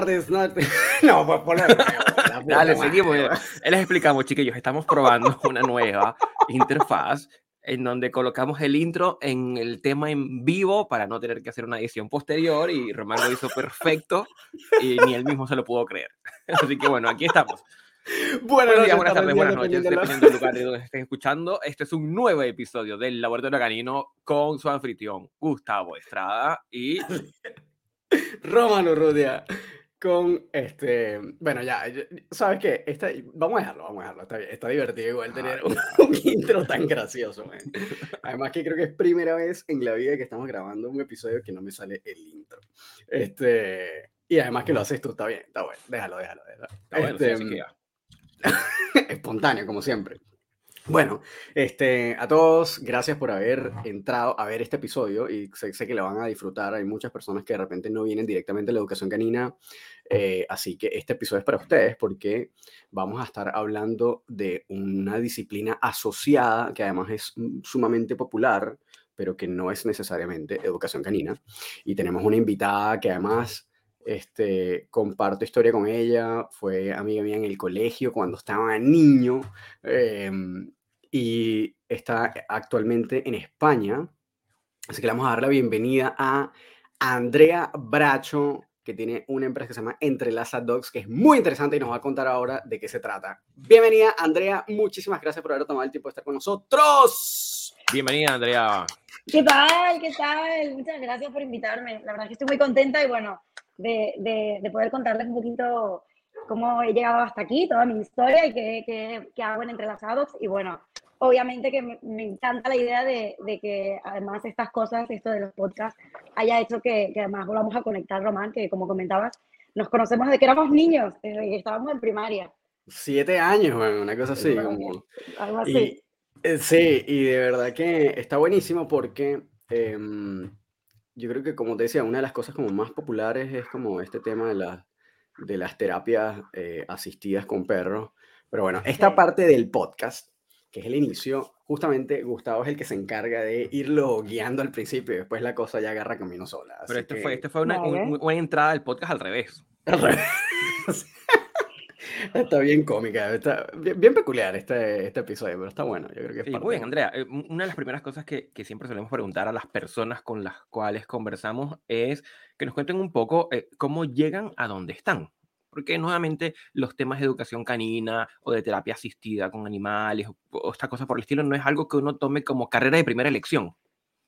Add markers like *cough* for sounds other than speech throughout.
Buenas tardes. No, *laughs* no pues *laughs* poner. Dale, seguimos. Les explicamos, chiquillos. Estamos probando *laughs* una nueva interfaz en donde colocamos el intro en el tema en vivo para no tener que hacer una edición posterior y Román lo hizo perfecto y ni él mismo se lo pudo creer. Así que bueno, aquí estamos. Buenos días, buenas tardes, buenas noches, dependiendo del lugar de donde estén escuchando. Este es un nuevo episodio del Laboratorio Canino con su anfitrión Gustavo Estrada y Romano Rudia con este. Bueno, ya, ¿sabes qué? vamos a dejarlo, vamos a dejarlo. Está, bien, está divertido igual tener *laughs* un, *laughs* intro tan gracioso, man. Además, que creo que es primera vez en la vida que estamos grabando un episodio que no me sale el intro. Este. Y además que lo haces tú, está bien, está bueno. Déjalo, déjalo, déjalo. Está bueno, este, *laughs* espontáneo, como siempre. Bueno, este, a todos, gracias por haber entrado a ver este episodio y sé, que lo van a disfrutar. Hay muchas personas que de repente no vienen directamente de la educación canina, eh, así que este episodio es para ustedes porque vamos a estar hablando de una disciplina asociada que además es sumamente popular, pero que no es necesariamente educación canina. Y tenemos una invitada que además este, comparto historia con ella, fue amiga mía en el colegio cuando estaba niño em, y está actualmente en España. Así que le vamos a dar la bienvenida a Andrea Bracho, que tiene una empresa que se llama Entrelaza Dogs, que es muy interesante y nos va a contar ahora de qué se trata. Bienvenida, Andrea. Muchísimas gracias por haber tomado el tiempo de estar con nosotros. Bienvenida, Andrea. ¿Qué tal? ¿Qué tal? Muchas gracias por invitarme. La verdad es que estoy muy contenta y bueno, de, de, poder contarles un poquito cómo he llegado hasta aquí, toda mi historia y qué, qué, hago en Entrelazados. Y bueno, obviamente que me, encanta la idea de, de, que además estas cosas, esto de los podcasts, haya hecho que, que, además volvamos a conectar, Román, que como comentabas, nos conocemos desde que éramos niños, desde que estábamos en primaria. Siete años, una cosa así. Algo así. Eh, sí, y de verdad que está buenísimo porque... Em, yo creo que como te decía, una de las cosas como más populares es como este tema de, de las terapias eh, asistidas con perros. Pero bueno, esta parte del podcast, que es el inicio, justamente Gustavo es el que se encarga de irlo guiando al principio y después la cosa ya agarra camino sola. Pero este fue, este fue una, una, entrada del podcast al revés. Al revés. *laughs* Está bien cómica, está bien, peculiar este, este episodio, pero está bueno. Yo creo que es sí, muy bien, Andrea. Eh, una de las primeras cosas que, que, siempre solemos preguntar a las personas con las cuales conversamos es que nos cuenten un poco eh, cómo llegan a donde están. Porque nuevamente los temas de educación canina o de terapia asistida con animales o, o esta cosa por el estilo no es algo que uno tome como carrera de primera elección,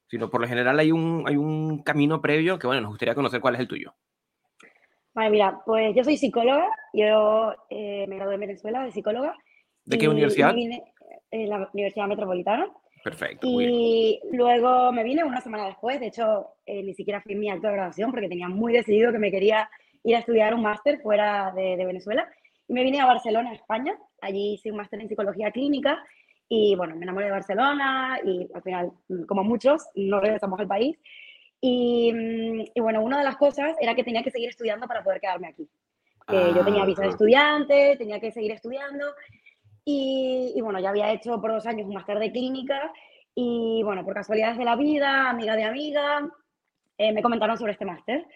sino por lo general hay un, hay un camino previo que, bueno, nos gustaría conocer cuál es el tuyo. Vale, mira, pues yo soy psicóloga, yo eh, me gradué en Venezuela de psicóloga. ¿De qué universidad? Vine, en la Universidad Metropolitana. Perfecto. Y luego me vine una semana después, de hecho, eh, ni siquiera fui en mi acto de graduación porque tenía muy decidido que me quería ir a estudiar un máster fuera de, de, Venezuela. Y me vine a Barcelona, España. Allí hice un máster en psicología clínica y bueno, me enamoré de Barcelona y al final, como muchos, no regresamos al país. Mm, y, bueno, una de las cosas era que tenía que seguir estudiando para poder quedarme aquí. yo tenía visa de ah, estudiante, tenía que seguir estudiando. Y, bueno, ya había hecho por dos años un máster de clínica. Y bueno, por casualidades de la vida, amiga de amiga, eh, me comentaron sobre este máster.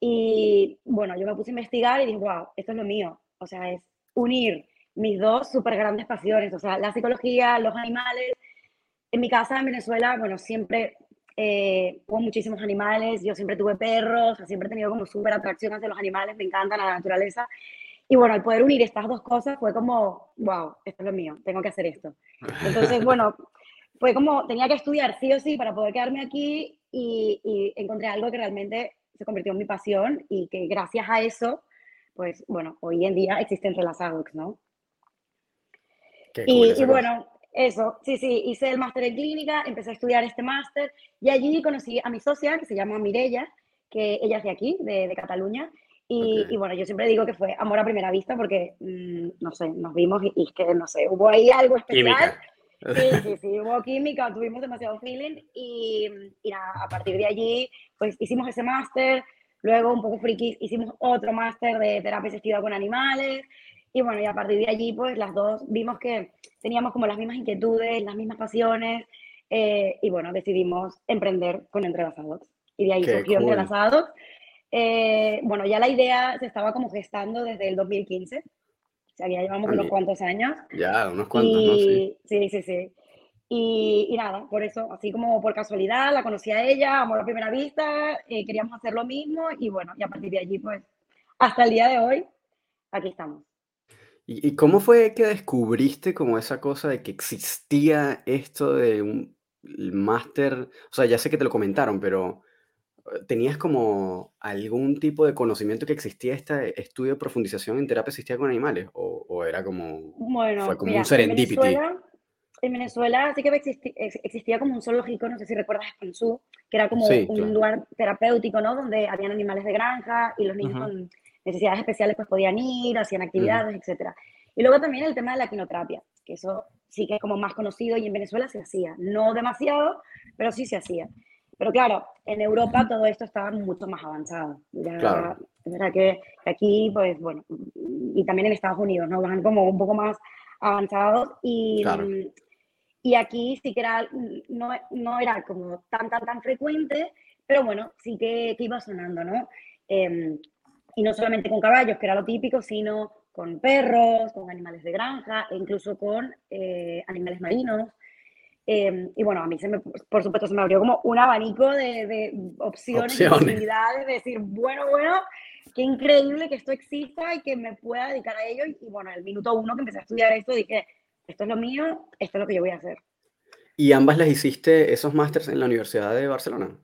Y bueno, yo me puse a investigar y dije, wow, esto es lo mío. O sea, es unir mis dos súper grandes pasiones, o sea, la psicología, los animales. En mi casa en Venezuela, bueno, siempre eh, hubo muchísimos animales, yo siempre tuve perros, siempre he tenido como súper atracción hacia los animales, me encantan la naturaleza. Y bueno, al poder unir estas dos cosas fue como, wow, esto es lo mío, tengo que hacer esto. Entonces, bueno, fue como, tenía que estudiar sí o sí para poder quedarme aquí y, y encontré algo que realmente se convirtió en mi pasión y que gracias a eso, pues bueno, hoy en día existen relazados, ¿no? y, y bueno, eso, sí, sí, hice el máster en clínica, empecé a estudiar este máster y allí conocí a mi socia que se llama Mirella, que ella es de aquí, de, Cataluña. Y, y, bueno, yo siempre digo que fue amor a primera vista porque, mm, no sé, nos vimos y, y, que, no sé, hubo ahí algo especial. Sí, sí, sí, hubo química, tuvimos demasiado feeling y, y a partir de allí, pues hicimos ese máster, luego un poco friki, hicimos otro máster de terapia asistida con animales y bueno, y a partir de allí, pues las dos vimos que teníamos como las mismas inquietudes, las mismas pasiones, eh, y bueno, decidimos emprender con Entrelazados. Y de ahí surgió Entrelazados. Eh, bueno, ya la idea se estaba como gestando desde el 2015. O sea, ya llevamos Ah, unos cuantos años. Ya, unos cuantos, ¿no? Sí. Y, sí, sí, sí. Y, y nada, por eso, así como por casualidad, la conocí a ella, amor a primera vista, eh, queríamos hacer lo mismo y bueno, y a partir de allí, pues, hasta el día de hoy, aquí estamos. ¿Y, y cómo fue que descubriste como esa cosa de que existía esto de un máster? O sea, ya sé que te lo comentaron, pero eh, ¿tenías como algún tipo de conocimiento que existía este estudio de profundización en terapia asistida con animales? ¿O, o era como, Bueno, fue como mira, un serendipity? En Venezuela, en Venezuela sí que existi- ex- existía como un zoológico, no sé si recuerdas Esponzú, que era como Sí, un claro. lugar terapéutico, ¿no? Donde habían animales de granja y los niños con necesidades especiales pues podían ir, hacían actividades, etcétera. Y luego también el tema de la quinoterapia, que eso sí que es como más conocido y en Venezuela se hacía. No demasiado, pero sí se hacía. Pero claro, en Europa todo esto estaba mucho más avanzado. Ya, Claro. Es verdad que aquí, pues bueno, y también en Estados Unidos, ¿no? Van como un poco más avanzados y, Claro. y aquí sí que era, no, no era como tan, tan, tan frecuente, pero bueno, sí que, que iba sonando, ¿no? Em, y no solamente con caballos, que era lo típico, sino con perros, con animales de granja e incluso con eh, animales marinos. Em, y bueno, a mí se me, por supuesto se me abrió como un abanico de, de opciones, y Opciones. posibilidades, de decir, bueno, bueno, qué increíble que esto exista y que me pueda dedicar a ello. Y, y bueno, el minuto uno que empecé a estudiar esto, dije, esto es lo mío, esto es lo que yo voy a hacer. ¿Y ambas las hiciste, esos másters, en la Universidad de Barcelona?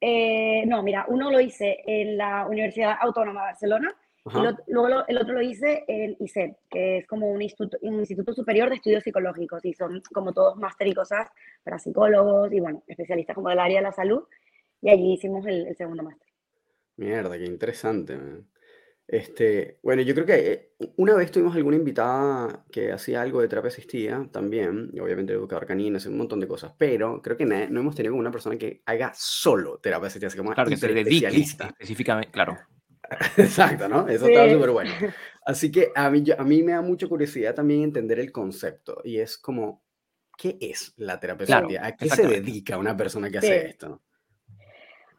Eh, no, mira, uno lo hice en la Universidad Autónoma de Barcelona y lo- luego lo- el otro lo hice en ISEP, que es como un instituto, un instituto superior de estudios psicológicos y son como todos máster y cosas para psicólogos y bueno, especialistas como del área de la salud y allí hicimos el, el segundo máster. Mierda, qué interesante. man. Este, bueno, yo creo que eh, una vez tuvimos alguna invitada que hacía algo de terapia asistida también, y obviamente educador canino, hace un montón de cosas, pero creo que no hemos tenido una persona que haga solo terapia asistida, así como Claro, que se dedique específicamente, claro. *laughs* Exacto, ¿no? Eso estaba Sí. súper bueno. *laughs* Así que a mí, yo- a mí me da mucha curiosidad también entender el concepto, y es como, ¿qué es la terapia Claro? ¿A qué se dedica una persona que Sí. hace esto?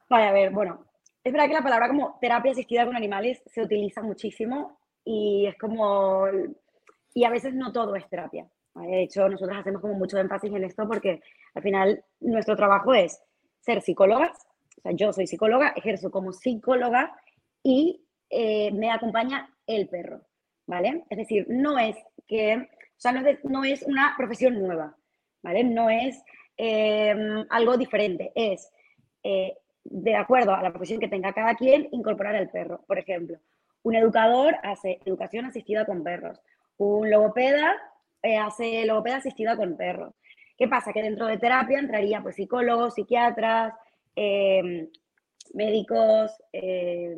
Vale, a ver, bueno, es verdad que la palabra como terapia asistida con animales se utiliza muchísimo y es como, y a veces no todo es terapia. De hecho, nosotros hacemos como mucho énfasis en esto porque al final nuestro trabajo es ser psicólogas, o sea, yo soy psicóloga, ejerzo como psicóloga y eh, me acompaña el perro, ¿vale? Es decir, no es que, o sea, no es, no es una profesión nueva, ¿vale? No es eh, algo diferente, es eh, de acuerdo a la profesión que tenga cada quien, incorporar al perro. Por ejemplo, un educador hace educación asistida con perros, un logopeda eh, hace logopeda asistida con perros. ¿Qué pasa? Que dentro de terapia entraría pues psicólogos, psiquiatras, eh, médicos, eh,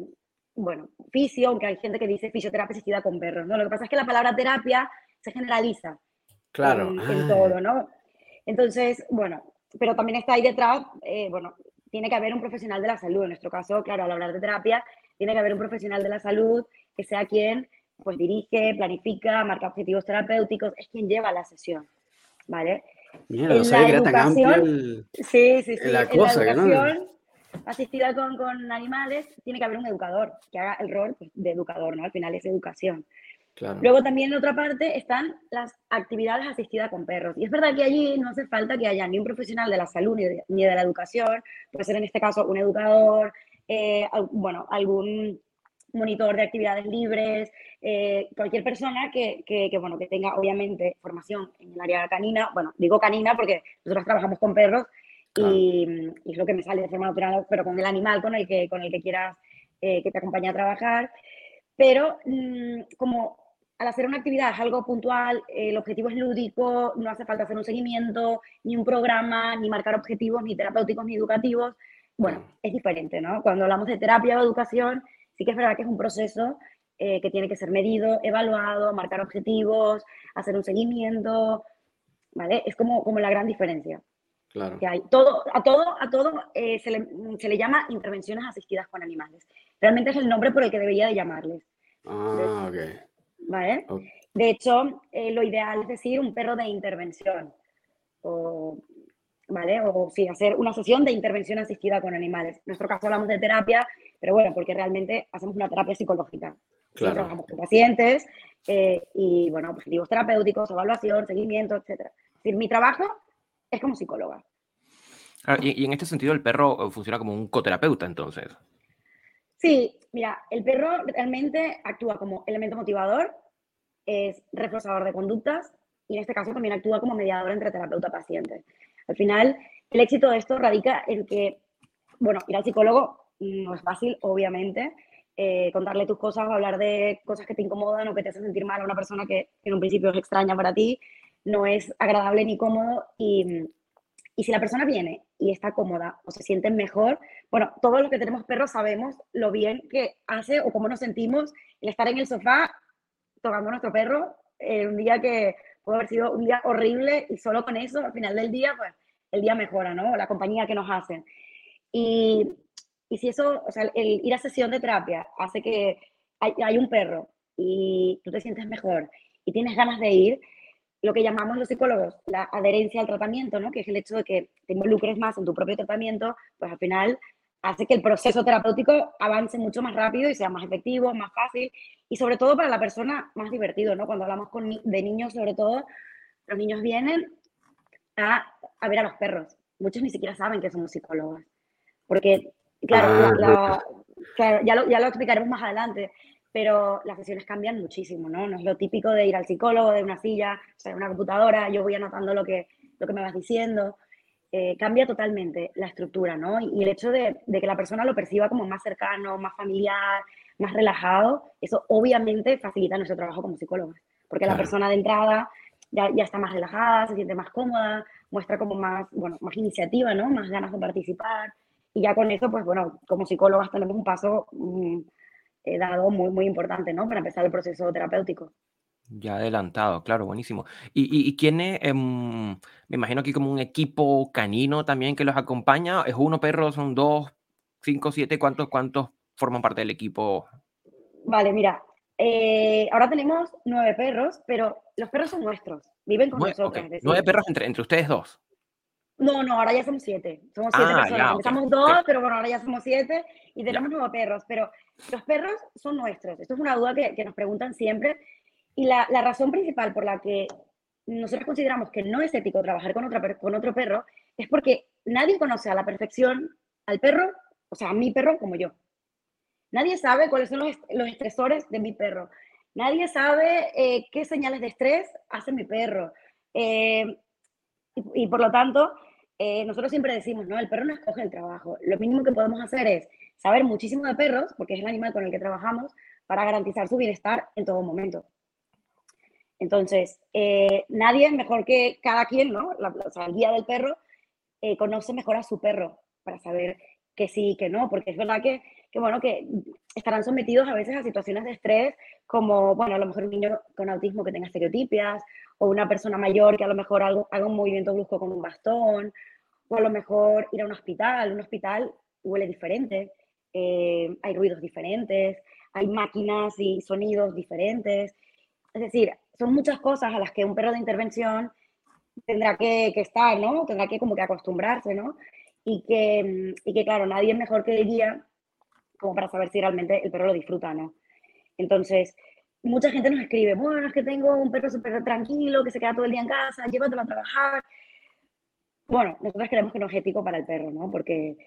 bueno, fisio, aunque hay gente que dice fisioterapia asistida con perros, ¿no? Lo que pasa es que la palabra terapia se generaliza Claro. en, en ah, todo, ¿no? Entonces, bueno, pero también está ahí detrás, eh, bueno, tiene que haber un profesional de la salud. En nuestro caso, claro, al hablar de terapia, tiene que haber un profesional de la salud que sea quien pues dirige, planifica, marca objetivos terapéuticos, es quien lleva la sesión, ¿vale? Mierda, en no sabía la que era tan amplio el... Sí, sí, sí. La en cosa, la ¿no? educación asistida con, con animales tiene que haber un educador que haga el rol pues, de educador, ¿no? Al final es educación. Claro. Luego también en otra parte están las actividades asistidas con perros. Y es verdad que allí no hace falta que haya ni un profesional de la salud ni de, ni de la educación, puede ser en este caso un educador, eh, bueno, algún monitor de actividades libres, eh, cualquier persona que, que, que, bueno, que tenga obviamente formación en el área canina, bueno, digo canina porque nosotros trabajamos con perros y, y es lo que me sale de forma natural, pero con el animal con el que, con el que quieras eh, que te acompañe a trabajar. Pero mm, como al hacer una actividad es algo puntual, el objetivo es lúdico, no hace falta hacer un seguimiento, ni un programa, ni marcar objetivos, ni terapéuticos, ni educativos. Bueno, es diferente, ¿no? Cuando hablamos de terapia o educación, sí que es verdad que es un proceso eh, que tiene que ser medido, evaluado, marcar objetivos, hacer un seguimiento, ¿vale? Es como, como la gran diferencia Claro. que hay. Todo, a todo, a todo eh, se, le, se le llama intervenciones asistidas con animales. Realmente es el nombre por el que debería de llamarles, Ah, ok. De hecho, eh, lo ideal es decir un perro de intervención. O, ¿vale? O sí, hacer una sesión de intervención asistida con animales. En nuestro caso hablamos de terapia, pero bueno, porque realmente hacemos una terapia psicológica. Claro. Trabajamos con pacientes eh, y, bueno, objetivos terapéuticos, evaluación, seguimiento, etc. Es decir, mi trabajo es como psicóloga. Ah, y, y en este sentido, el perro eh, funciona como un coterapeuta, entonces. Sí, mira, el perro realmente actúa como elemento motivador, es reforzador de conductas y en este caso también actúa como mediador entre terapeuta y paciente. Al final, el éxito de esto radica en que, bueno, ir al psicólogo no es fácil, obviamente, eh, contarle tus cosas, hablar de cosas que te incomodan o que te hacen sentir mal a una persona que en un principio es extraña para ti, no es agradable ni cómodo y, y si la persona viene y está cómoda o se siente mejor, bueno, todos los que tenemos perros sabemos lo bien que hace o cómo nos sentimos el estar en el sofá tocando a nuestro perro en un día que puede haber sido un día horrible y solo con eso, al final del día, pues el día mejora, ¿no? La compañía que nos hacen. Y, y si eso, o sea, el ir a sesión de terapia hace que hay, hay un perro y tú te sientes mejor y tienes ganas de ir, lo que llamamos los psicólogos la adherencia al tratamiento, ¿no? que es el hecho de que te involucres más en tu propio tratamiento, pues al final hace que el proceso terapéutico avance mucho más rápido y sea más efectivo, más fácil y sobre todo para la persona más divertido, ¿no? Cuando hablamos con, de niños, sobre todo, los niños vienen a, a ver a los perros. Muchos ni siquiera saben que somos psicólogos. Porque, claro, Ah, la- la- claro, ya, lo, ya lo explicaremos más adelante, pero las sesiones cambian muchísimo, ¿no? No es lo típico de ir al psicólogo, de una silla, o sea, de una computadora, yo voy anotando lo que, lo que me vas diciendo. Eh, cambia totalmente la estructura, ¿no? Y, el hecho de, de que la persona lo perciba como más cercano, más familiar, más relajado, eso obviamente facilita nuestro trabajo como psicólogos, porque la Claro. persona de entrada ya, ya está más relajada, se siente más cómoda, muestra como más, bueno, más iniciativa, ¿no? Más ganas de participar. Y ya con eso, pues bueno, como psicólogas tenemos un paso mm, eh, dado muy, muy importante, ¿no? Para empezar el proceso terapéutico. Ya adelantado, claro, buenísimo. ¿Y, y, y quién es, em, me imagino aquí como un equipo canino también que los acompaña? ¿Es uno perro, son dos, cinco, siete? ¿Cuántos, cuántos forman parte del equipo? Vale, mira, eh, ahora tenemos nueve perros, pero los perros son nuestros, viven con Nueve, nosotros. nueve perros entre, entre ustedes dos. No, no, ahora ya somos siete. Somos siete Ah, personas. ya, ok, Empezamos dos, pero bueno, ahora ya somos siete y tenemos nueve perros. Pero los perros son nuestros. Esto es una duda que, que nos preguntan siempre. Y la, la razón principal por la que nosotros consideramos que no es ético trabajar con, otra, con otro perro es porque nadie conoce a la perfección al perro, o sea, a mi perro como yo. Nadie sabe cuáles son los, los estresores de mi perro. Nadie sabe eh, qué señales de estrés hace mi perro. Eh, y, por lo tanto, eh, nosotros siempre decimos, ¿no? El perro no escoge el trabajo. Lo mínimo que podemos hacer es saber muchísimo de perros, porque es el animal con el que trabajamos, para garantizar su bienestar en todo momento. Entonces, eh, nadie mejor que cada quien, ¿no? O sea, el guía del perro eh, conoce mejor a su perro para saber que sí y que no, porque es verdad que, que, bueno, que estarán sometidos a veces a situaciones de estrés, como, bueno, a lo mejor un niño con autismo que tenga estereotipias, o una persona mayor que a lo mejor haga, un movimiento brusco con un bastón, o a lo mejor ir a un hospital. Un hospital huele diferente, eh, hay ruidos diferentes, hay máquinas y sonidos diferentes. Es decir, son muchas cosas a las que un perro de intervención tendrá que, que estar, ¿no? Tendrá que como que acostumbrarse, ¿no? Y que, y que, claro, nadie es mejor que el guía como para saber si realmente el perro lo disfruta no. Entonces, mucha gente nos escribe, bueno, es que tengo un perro súper tranquilo, que se queda todo el día en casa, llévatelo a trabajar. Bueno, nosotros creemos que no es ético para el perro, ¿no? Porque,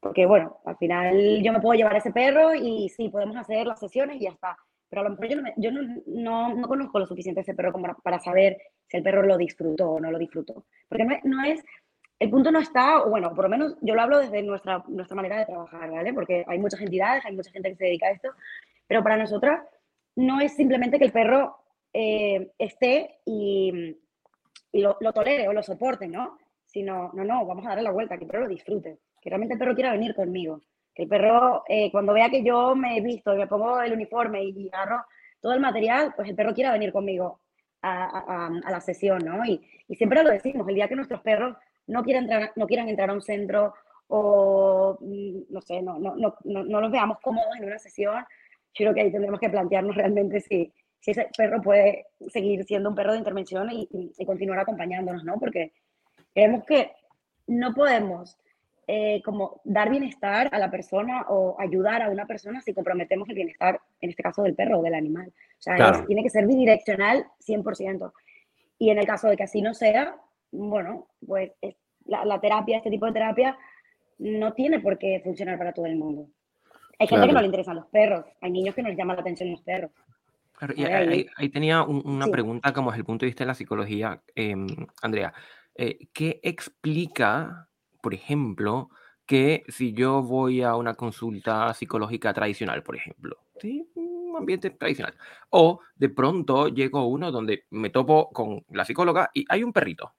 porque, bueno, al final yo me puedo llevar a ese perro y sí, podemos hacer las sesiones y ya está. Pero a lo mejor yo no, me, yo no, no, no conozco lo suficiente a ese perro como para saber si el perro lo disfrutó o no lo disfrutó. Porque no, no es, el punto no está, o bueno, por lo menos yo lo hablo desde nuestra, nuestra manera de trabajar, ¿vale? Porque hay muchas entidades, hay mucha gente que se dedica a esto, pero para nosotras no es simplemente que el perro eh, esté y, y lo, lo, tolere o lo soporte, ¿no? Sino, no, no, vamos a darle la vuelta, que el perro lo disfrute, que realmente el perro quiera venir conmigo, que el perro, eh, cuando vea que yo me he visto y me pongo el uniforme y agarro todo el material, pues el perro quiera venir conmigo a, a, a la sesión, ¿no? Y, y, siempre lo decimos, el día que nuestros perros no quieran entrar, no quieran entrar a un centro o, mm, no sé, no, no, no, no los veamos cómodos en una sesión, yo creo que ahí tendremos que plantearnos realmente si, si ese perro puede seguir siendo un perro de intervención y, y, y continuar acompañándonos, ¿no? Porque creemos que no podemos eh, como dar bienestar a la persona o ayudar a una persona si comprometemos el bienestar, en este caso del perro o del animal. O sea, tiene que ser bidireccional 100%. Y en el caso de que así no sea, bueno, pues la, terapia, este tipo de terapia, no tiene por qué funcionar para todo el mundo. Hay gente que no le interesan los perros, hay niños que no les llaman la atención los perros. ahí, tenía una pregunta como desde el punto de vista de la psicología, em, Andrea. Eh, ¿Qué explica por ejemplo, que si yo voy a una consulta psicológica tradicional, por ejemplo, ¿sí? un ambiente tradicional, o de pronto llego uno donde me topo con la psicóloga y hay un perrito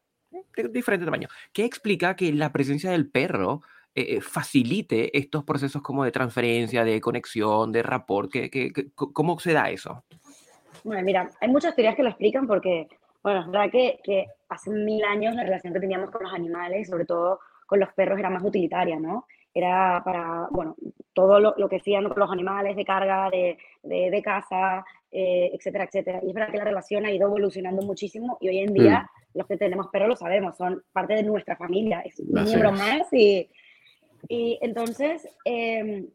de diferente tamaño, ¿qué explica que la presencia del perro eh, facilite estos procesos como de transferencia, de conexión, de rapport? ¿Qué, cómo se da eso? Bueno, mira, hay muchas teorías que lo explican porque, bueno, es verdad que, que hace mil años la relación que teníamos con los animales, sobre todo con los perros era más utilitaria, ¿no? Era para, bueno, todo lo, lo que hacían con los animales de carga, de, de, de caza, eh, etcétera, etcétera. Y es verdad que la relación ha ido evolucionando muchísimo y hoy en día mm. los que tenemos perros lo sabemos, son parte de nuestra familia, es un miembro más y, y entonces, eh,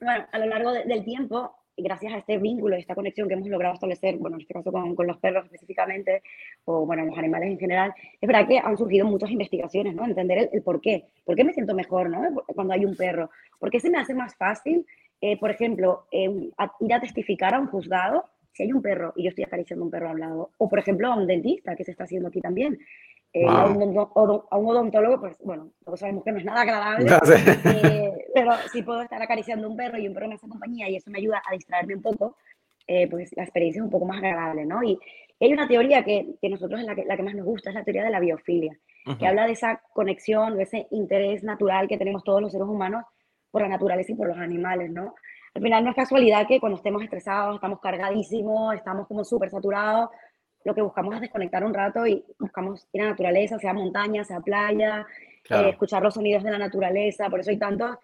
bueno, a lo largo del tiempo gracias a este vínculo, esta conexión que hemos logrado establecer, bueno, en este caso con, con, los perros específicamente, o bueno, los animales en general, es verdad que han surgido muchas investigaciones, ¿no? Entender el, por qué. ¿Por qué me siento mejor, ¿no? Cuando hay un perro. ¿Por qué se me hace más fácil, eh, por ejemplo, eh, ir a testificar a un juzgado si hay un perro y yo estoy acariciando un perro al lado? O, por ejemplo, a un dentista, que se está haciendo aquí también. Eh, a, un, odontólogo, pues bueno, todos sabemos que no es nada agradable, *laughs* eh, pero si puedo estar acariciando un perro y un perro me hace compañía y eso me ayuda a distraerme un poco, eh, pues la experiencia es un poco más agradable, ¿no? Y hay una teoría que, que nosotros es la que, la que, más nos gusta, es la teoría de la biofilia, que habla de esa conexión, de ese interés natural que tenemos todos los seres humanos por la naturaleza y por los animales, ¿no? Al final no es casualidad que cuando estemos estresados, estamos cargadísimos, estamos como súper saturados, lo que buscamos es desconectar un rato y buscamos ir a la naturaleza, sea montaña, sea playa, eh, escuchar los sonidos de la naturaleza. Por eso hay tantos,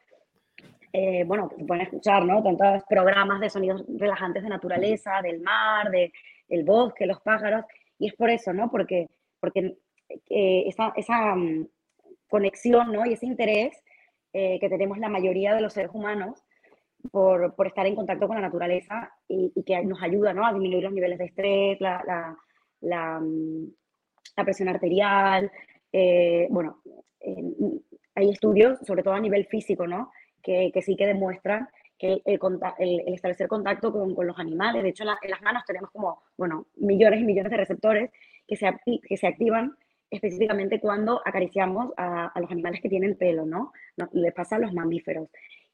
eh, bueno, se pueden escuchar, ¿no? Tantos programas de sonidos relajantes de naturaleza, del mar, de, del bosque, los pájaros. Y es por eso, ¿no? Porque, porque eh, esa, esa mm, conexión, ¿no? Y ese interés que tenemos la mayoría de los seres humanos por, por, estar en contacto con la naturaleza y, que nos ayuda ¿no? a disminuir los niveles de estrés, la, la, Mm, la, presión arterial. Eh, bueno, hay estudios, sobre todo a nivel físico, ¿no? que, que sí que demuestran que el, el, establecer contacto con, con, los animales, de hecho en, las manos tenemos como, bueno, millones y millones de receptores que se, que se activan específicamente cuando acariciamos a, los animales que tienen pelo, ¿no? no les pasa a los mamíferos.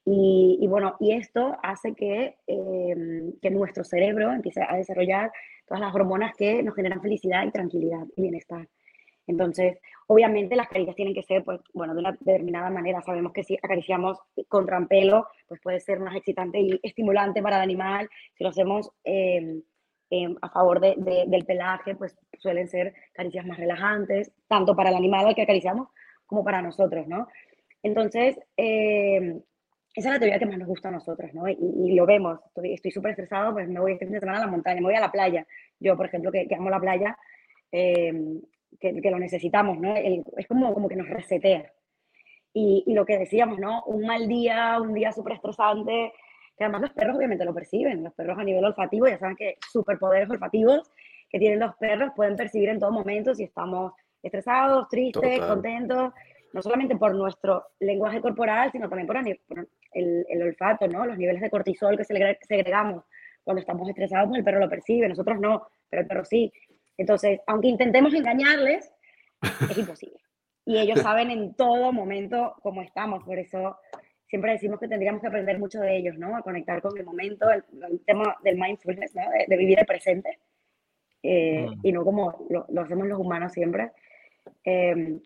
Y, bueno, y esto hace que, em, que nuestro cerebro empiece a desarrollar todas las hormonas que nos generan felicidad y tranquilidad y bienestar. Entonces, obviamente las caricias tienen que ser, pues, bueno, de una determinada manera. Sabemos que si acariciamos con trampelo, pues puede ser más excitante y estimulante para el animal. Si lo hacemos em, em, a favor de, del pelaje, pues suelen ser caricias más relajantes, tanto para el animal al que acariciamos como para nosotros, ¿no? Entonces, esa es la teoría que más nos gusta a nosotros, ¿no? Y, lo vemos, estoy súper estresado, pues me voy este fin de semana a la montaña, me voy a la playa. Yo, por ejemplo, que, que amo la playa, eh, que, que, lo necesitamos, ¿no? es como, como que nos resetea. Y, y, lo que decíamos, ¿no? Un mal día, un día súper estresante, que además los perros obviamente lo perciben, los perros a nivel olfativo, ya saben que superpoderes olfativos que tienen los perros pueden percibir en todo momento si estamos estresados, tristes, contentos, no solamente por nuestro lenguaje corporal, sino también por, el, el, olfato, ¿no? Los niveles de cortisol que segregamos cuando estamos estresados, pues el perro lo percibe, nosotros no, pero el perro sí. Entonces, aunque intentemos engañarles, es *laughs* imposible. Y ellos saben en todo momento cómo estamos, por eso siempre decimos que tendríamos que aprender mucho de ellos, ¿no? A conectar con el momento, el, tema del mindfulness, ¿no? De, vivir el presente. Eh, mm. Y no como lo, lo, hacemos los humanos siempre. Eh,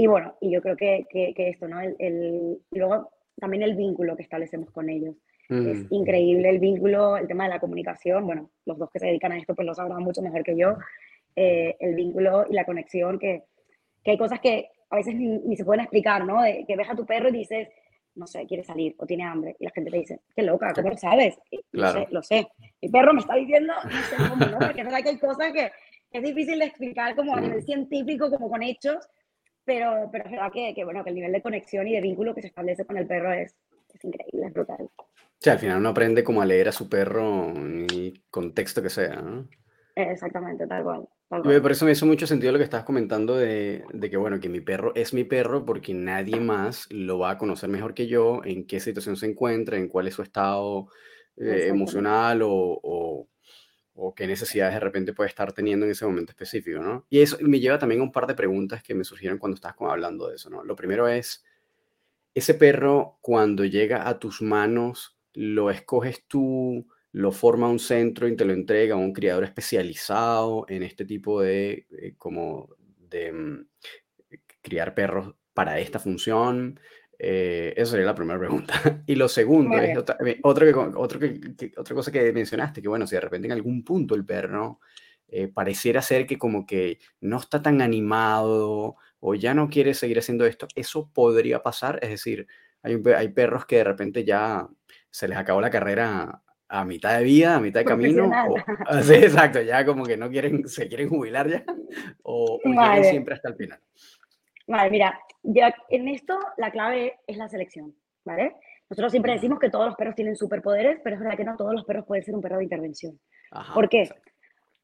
y bueno, y yo creo que, que, esto, ¿no? El, el, luego también el vínculo que establecemos con ellos. Es mm. increíble el vínculo, el tema de la comunicación. Bueno, los dos que se dedican a esto pues lo sabrán mucho mejor que yo. Eh, el vínculo y la conexión, que, que hay cosas que a veces ni, se pueden explicar, ¿no? De, que ves a tu perro y dices, no sé, quiere salir o tiene hambre. Y la gente te dice, qué loca, ¿cómo lo sabes? Lo sé, lo sé. El perro me está diciendo, no sé cómo, ¿no? Porque es verdad que hay cosas que es difícil de explicar como a nivel científico, como con hechos, pero, pero es verdad que, que, bueno, que el nivel de conexión y de vínculo que se establece con el perro es, es increíble, es brutal. Sea, al final uno aprende como a leer a su perro ni contexto que sea, ¿no? Exactamente, tal cual. Tal cual. por eso me hizo mucho sentido lo que estabas comentando de, de que, bueno, que mi perro es mi perro porque nadie más lo va a conocer mejor que yo, en qué situación se encuentra, en cuál es su estado eh, emocional o, o, o qué necesidades de repente puede estar teniendo en ese momento específico, ¿no? Y eso me lleva también a un par de preguntas que me surgieron cuando como hablando de eso, ¿no? Lo primero es, ese perro cuando llega a tus manos, ¿lo escoges tú? lo forma un centro y te lo entrega a un criador especializado en este tipo de, eh, como de mm, criar perros para esta función. Eh, esa sería la primera pregunta. *laughs* Y lo segundo es otra, eh, otro que, otro que- que- otra cosa que mencionaste, que bueno, si de repente en algún punto el perro eh, pareciera ser que como que no está tan animado o ya no quiere seguir haciendo esto, eso podría pasar. Es decir, hay, hay perros que de repente ya se les acabó la carrera a mitad de vida, a mitad de camino. O- *laughs* sí, exacto, ya como que no quieren, se quieren jubilar ya o, o llegan Vale. siempre hasta el final. Vale, mira, ya en esto la clave es la selección, ¿vale? Nosotros siempre decimos que todos los perros tienen superpoderes, pero es verdad que no todos los perros pueden ser un perro de intervención. Ajá, ¿Por qué? exacto.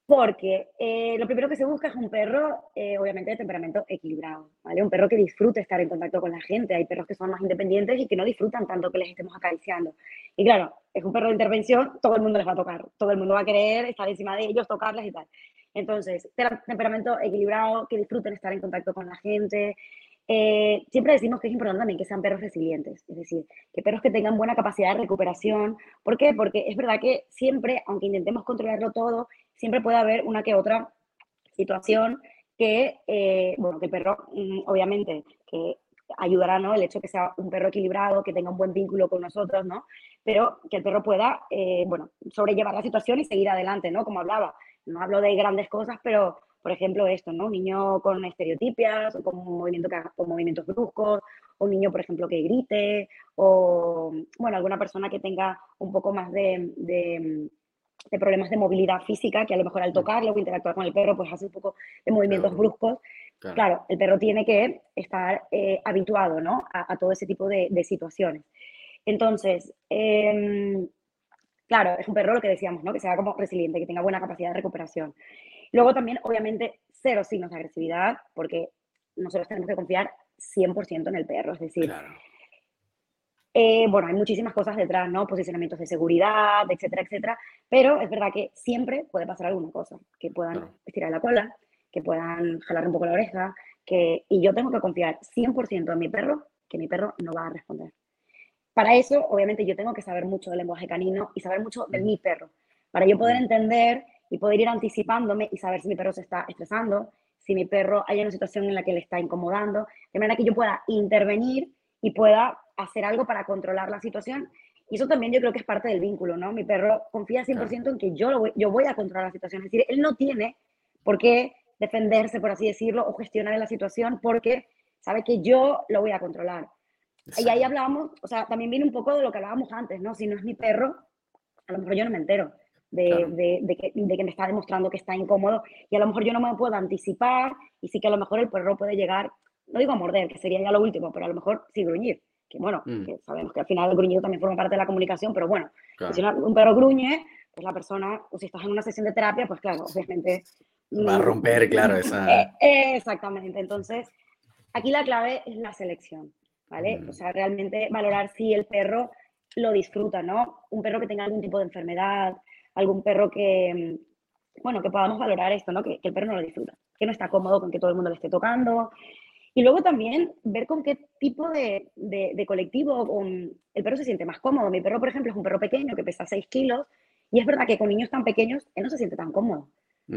Porque eh, lo primero que se busca es un perro, eh, obviamente, de temperamento equilibrado, ¿vale? Un perro que disfrute estar en contacto con la gente. Hay perros que son más independientes y que no disfrutan tanto que les estemos acariciando. Y claro, es un perro de intervención, todo el mundo les va a tocar, todo el mundo va a querer estar encima de ellos, tocarles y tal. Entonces, temperamento equilibrado, que disfruten estar en contacto con la gente. Eh, siempre decimos que es importante también que sean perros resilientes, es decir, que perros que tengan buena capacidad de recuperación. ¿Por qué? Porque es verdad que siempre, aunque intentemos controlarlo todo, siempre puede haber una que otra situación que, eh, bueno, que el perro, mm, obviamente, que ayudará, ¿no? El hecho que sea un perro equilibrado, que tenga un buen vínculo con nosotros, ¿no? Pero que el perro pueda, eh, bueno, sobrellevar la situación y seguir adelante, ¿no? Como hablaba, no hablo de grandes cosas, pero, por ejemplo, esto, ¿no? Un niño con estereotipias, o con, un movimiento que haga- con movimientos bruscos, o un niño, por ejemplo, que grite, o, bueno, alguna persona que tenga un poco más de, de, de problemas de movilidad física, que a lo mejor al tocarlo o interactuar con el perro, pues hace un poco de movimientos Claro. bruscos. Claro. Claro, el perro tiene que estar eh, habituado, ¿no? A, a todo ese tipo de, de situaciones. Entonces, em, claro, es un perro lo que decíamos, ¿no? Que sea como resiliente, que tenga buena capacidad de recuperación. Luego también, obviamente, cero signos de agresividad, porque nosotros tenemos que confiar 100% en el perro. Es decir, Claro. eh, bueno, hay muchísimas cosas detrás, ¿no? Posicionamientos de seguridad, etcétera, etcétera. Pero es verdad que siempre puede pasar alguna cosa, que puedan Claro. estirar la cola, que puedan jalar un poco la oreja, que, y yo tengo que confiar 100% en mi perro, que mi perro no va a responder. Para eso, obviamente, yo tengo que saber mucho del lenguaje canino y saber mucho de Mm. mi perro, para yo poder Mm. entender y poder ir anticipándome y saber si mi perro se está estresando, si mi perro hay una situación en la que le está incomodando, de manera que yo pueda intervenir y pueda hacer algo para controlar la situación. Y eso también yo creo que es parte del vínculo, ¿no? Mi perro confía 100% en que yo, lo voy, yo voy a controlar la situación. Es decir, él no tiene por qué defenderse, por así decirlo, o gestionar la situación porque sabe que yo lo voy a controlar. Y ahí hablábamos, o sea, también viene un poco de lo que hablábamos antes, ¿no? Si no es mi perro, a lo mejor yo no me entero de, Claro. de- de que, de que me está demostrando que está incómodo y a lo mejor yo no me puedo anticipar y sí que a lo mejor el perro puede llegar, no digo a morder, que sería ya lo último, pero a lo mejor sí gruñir, que bueno, Mm. que sabemos que al final el gruñido también forma parte de la comunicación, pero bueno, Claro. si un perro gruñe, pues la persona, o si estás en una sesión de terapia, pues claro, obviamente... Va a mm, romper, claro, esa. *laughs* eh, exactamente, entonces aquí la clave es la selección, ¿vale? Mm. O sea, realmente valorar si el perro lo disfruta, ¿no? Un perro que tenga algún tipo de enfermedad, algún perro que, mm, bueno, que podamos valorar esto, ¿no? Que, que el perro no lo disfruta, que no está cómodo con que todo el mundo le esté tocando. Y luego también ver con qué tipo de, de- de colectivo con- el perro se siente más cómodo. Mi perro, por ejemplo, es un perro pequeño que pesa 6 kilos y es verdad que con niños tan pequeños él no se siente tan cómodo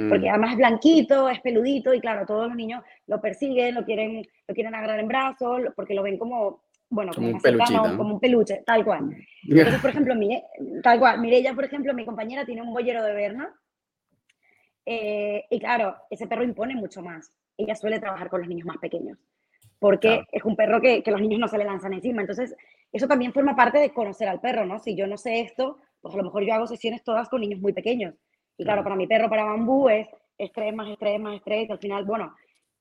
porque Mm, además es blanquito, es peludito y claro, todos los niños lo persiguen, lo quieren, lo quieren agarrar en brazos, porque lo ven como, bueno, Como un peluchito, ¿no? como un peluche, tal cual. Entonces, por ejemplo, mire, tal cual, Mireia, por ejemplo, mi compañera tiene un boyero de Berna eh, y claro, ese perro impone mucho más. Ella suele trabajar con los niños más pequeños porque Claro. es un perro que, que los niños no se le lanzan encima. Entonces, eso también forma parte de conocer al perro, ¿no? Si yo no sé esto, pues a lo mejor yo hago sesiones todas con niños muy pequeños. Y claro, Claro. para mi perro, para Bambú, es estrés más estrés más estrés. Y al final, bueno,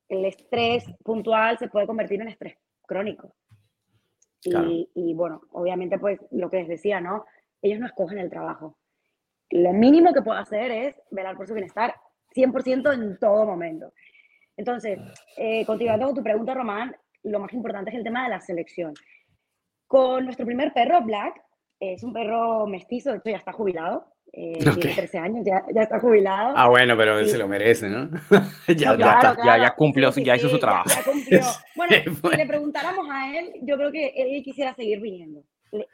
el estrés puntual se puede convertir en estrés crónico. Y, bueno, obviamente, pues lo que les decía, ¿no? Ellos no escogen el trabajo. Lo mínimo que puedo hacer es velar por su bienestar 100% en todo momento. Entonces, eh, continuando con tu pregunta, Román, lo más importante es el tema de la selección. Con nuestro primer perro, Black, es un perro mestizo, de hecho ya está jubilado, eh, tiene 13 años, ya, ya, está jubilado. Ah, bueno, pero él se lo merece, ¿no? *laughs* ya, ya, ya, ya, cumplió, ya hizo su trabajo. Bueno, si le preguntáramos a él, yo creo que él quisiera seguir viniendo,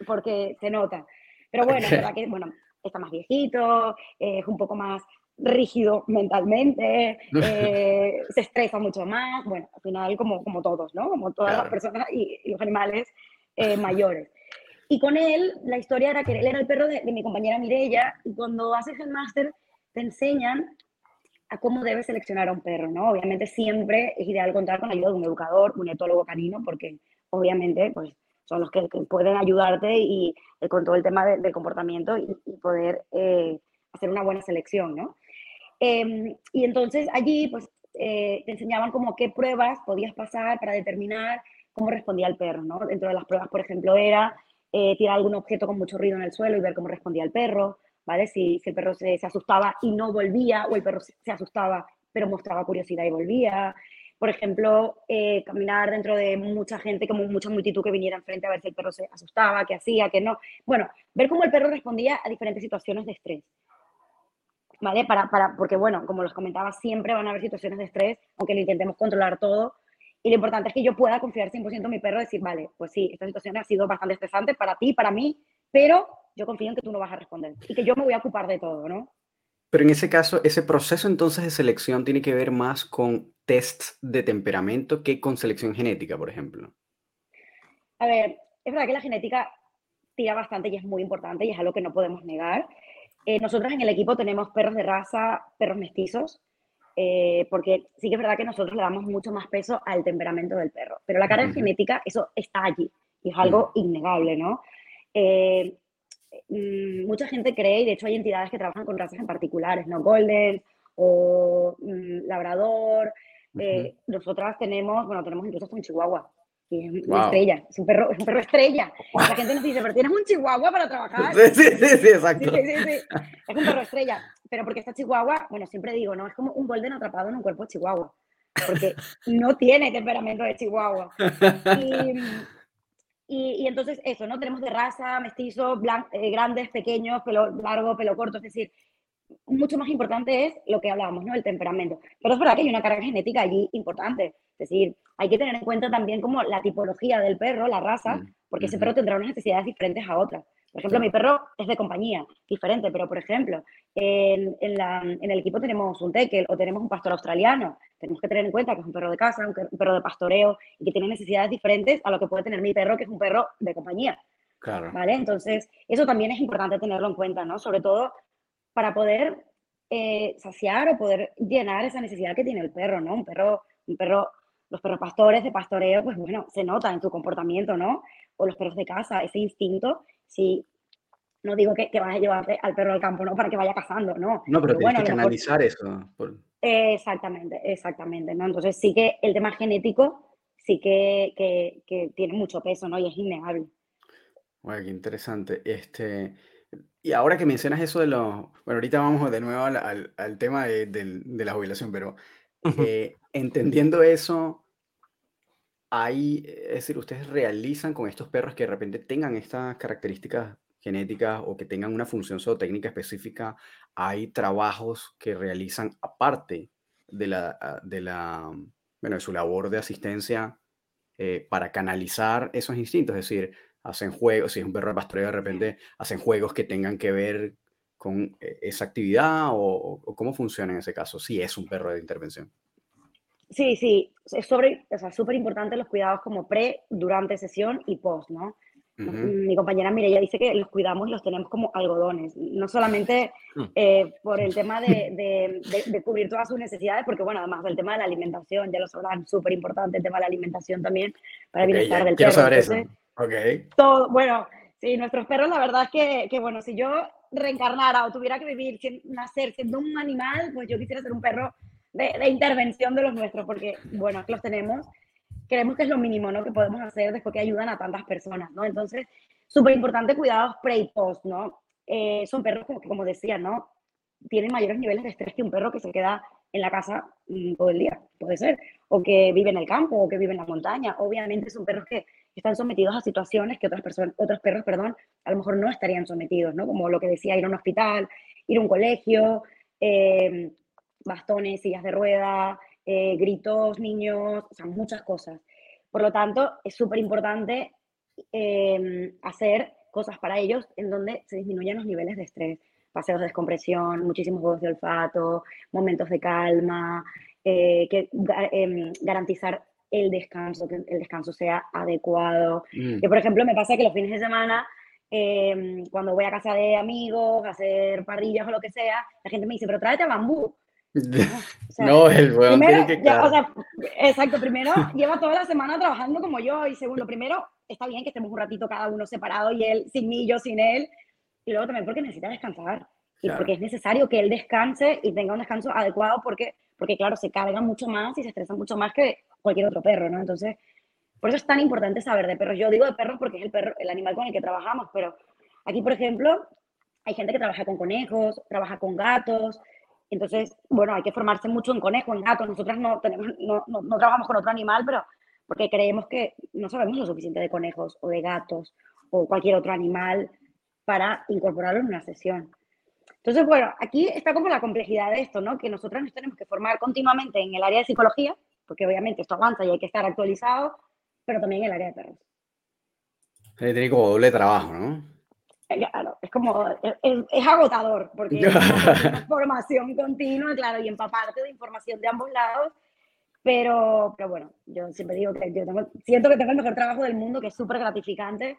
porque se nota. Pero bueno, verdad que, bueno, está más viejito, es un poco más rígido mentalmente, *laughs* eh, se estresa mucho más, bueno, al final como, como todos, ¿no? Como todas las personas y, los animales eh, mayores. Y con él, la historia era que él era el perro de, mi compañera Mirella, y cuando haces el máster te enseñan a cómo debes seleccionar a un perro, ¿no? Obviamente siempre es ideal contar con la ayuda de un educador, un etólogo canino, porque obviamente pues son los que, pueden ayudarte y eh, con todo el tema del comportamiento y, poder hacer una buena selección, ¿no? Em, y entonces allí pues eh, te enseñaban como qué pruebas podías pasar para determinar cómo respondía el perro, ¿no? Dentro de las pruebas, por ejemplo, era eh, tirar algún objeto con mucho ruido en el suelo y ver cómo respondía el perro, ¿vale? Si, si el perro se, asustaba y no volvía, o el perro se asustaba pero mostraba curiosidad y volvía. Por ejemplo, eh, caminar dentro de mucha gente, como mucha multitud que viniera enfrente a ver si el perro se asustaba, qué hacía, qué no. Bueno, ver cómo el perro respondía a diferentes situaciones de estrés. ¿vale? Para, para, porque, bueno, como los comentaba, siempre van a haber situaciones de estrés, aunque lo intentemos controlar todo. Y lo importante es que yo pueda confiar 100% en mi perro y decir, vale, pues sí, esta situación ha sido bastante estresante para ti, para mí, pero yo confío en que tú no vas a responder y que yo me voy a ocupar de todo, ¿no? Pero en ese caso, ese proceso entonces de selección tiene que ver más con tests de temperamento que con selección genética, por ejemplo. A ver, es verdad que la genética tira bastante y es muy importante y es algo que no podemos negar. Eh, nosotros en el equipo tenemos perros de raza, perros mestizos, eh, porque sí que es verdad que nosotros le damos mucho más peso al temperamento del perro, pero la carga genética, eso está allí y es algo innegable, ¿no? Eh, mm, mucha gente cree, y de hecho hay entidades que trabajan con razas en particulares, ¿no? Golden o mm, Labrador. nosotras tenemos, bueno, tenemos incluso hasta un Chihuahua es una estrella, es un perro, es un perro estrella. La gente nos dice, pero tienes un chihuahua para trabajar. Sí, sí, sí, exacto. Sí, sí, sí, Es un perro estrella. Pero porque esta chihuahua, bueno, siempre digo, ¿no? Es como un golden atrapado en un cuerpo de chihuahua. Porque no tiene temperamento de chihuahua. Y, y, entonces eso, ¿no? Tenemos de raza, mestizos, eh, grandes, pequeños, pelo largo, pelo corto, es decir, mucho más importante es lo que hablábamos, ¿no? El temperamento. Pero es verdad que hay una carga genética allí importante. Es decir, hay que tener en cuenta también como la tipología del perro, la raza, mm, porque ese perro tendrá unas necesidades diferentes a otras. Por ejemplo, mi perro es de compañía, diferente, pero por ejemplo, en, en, el equipo tenemos un tekel o tenemos un pastor australiano. Tenemos que tener en cuenta que es un perro de casa, un, perro de pastoreo y que tiene necesidades diferentes a lo que puede tener mi perro, que es un perro de compañía. Claro. ¿Vale? Entonces, eso también es importante tenerlo en cuenta, ¿no? Sobre todo para poder eh, saciar o poder llenar esa necesidad que tiene el perro, ¿no? Un perro, un perro los perros pastores de pastoreo, pues bueno, se nota en su comportamiento, ¿no? O los perros de casa, ese instinto, sí, no digo que, que vas a llevarte al perro al campo, ¿no? Para que vaya cazando, ¿no? No, pero, tienes que canalizar eso. Exactamente, exactamente, ¿no? Entonces sí que el tema genético sí que, que, que tiene mucho peso, ¿no? Y es innegable. Bueno, qué interesante. Este, y ahora que mencionas eso de los... Bueno, ahorita vamos de nuevo al, al, tema de, de, la jubilación, pero eh, entendiendo eso, hay, es decir, ustedes realizan con estos perros que de repente tengan estas características genéticas o que tengan una función zootécnica específica, hay trabajos que realizan aparte de la, ah, de la, bueno, de su labor de asistencia eh, para canalizar esos instintos, es decir, hacen juegos, si es un perro de pastoreo de repente hacen juegos que tengan que ver con eh, esa actividad o, o cómo funciona en ese caso, si es un perro de intervención. Sí, sí, es sobre, o sea, súper importante los cuidados como pre, durante sesión y post, ¿no? Mi compañera Mireia dice que los cuidamos y los tenemos como algodones, no solamente mm. eh, por el tema de, de, cubrir todas sus necesidades, porque bueno, además del tema de la alimentación, ya lo sabrán, súper importante el tema de la alimentación también para el bienestar del quiero perro. Quiero saber eso. Ok. Todo, bueno, sí, nuestros perros, la verdad es que, que, bueno, si yo reencarnara o tuviera que vivir, nacer siendo un animal, pues yo quisiera ser un perro de, intervención de los nuestros, porque, bueno, los tenemos, creemos que es lo mínimo, ¿no? Que podemos hacer después que ayudan a tantas personas, ¿no? Entonces, súper importante cuidados pre y post, ¿no? Eh, son perros como, como decía, ¿no? Tienen mayores niveles de estrés que un perro que se queda en la casa mm, todo el día, puede ser, o que vive en el campo, o que vive en la montaña. Obviamente son perros que están sometidos a situaciones que otras personas, otros perros, perdón, a lo mejor no estarían sometidos, ¿no? Como lo que decía, ir a un hospital, ir a un colegio, eh, bastones, sillas de rueda, eh, gritos, niños, o sea, muchas cosas. Por lo tanto, es súper importante eh, hacer cosas para ellos en donde se disminuyan los niveles de estrés. Paseos de descompresión, muchísimos juegos de olfato, momentos de calma, eh, que, em, garantizar el descanso, que el descanso sea adecuado. Mm. Que, por ejemplo, me pasa que los fines de semana em, cuando voy a casa de amigos, a hacer parrillas o lo que sea, la gente me dice, pero tráete a bambú. No, el weón tiene que o sea, Exacto, primero lleva toda la semana trabajando como yo y segundo, primero está bien que estemos un ratito cada uno separado y él sin mí, yo sin él. Y luego también porque necesita descansar y porque es necesario que él descanse y tenga un descanso adecuado porque, porque, claro, se carga mucho más y se estresa mucho más que cualquier otro perro, ¿no? Entonces, por eso es tan importante saber de perros. Yo digo de perros porque es el, perro, el animal con el que trabajamos, pero aquí, por ejemplo, hay gente que trabaja con conejos, trabaja con gatos, entonces, bueno, hay que formarse mucho en conejo, en gato. Nosotras no, tenemos, no, no, trabajamos con otro animal, pero porque creemos que no sabemos lo suficiente de conejos o de gatos o cualquier otro animal para incorporarlo en una sesión. Entonces, bueno, aquí está como la complejidad de esto, ¿no? Que nosotras nos tenemos que formar continuamente en el área de psicología, porque obviamente esto avanza y hay que estar actualizado, pero también en el área de perros. Tiene como doble trabajo, ¿no? Claro, es como, es, agotador, porque es una formación continua, claro, y empaparte de información de ambos lados, pero, pero bueno, yo siempre digo que yo siento que tengo el mejor trabajo del mundo, que es súper gratificante,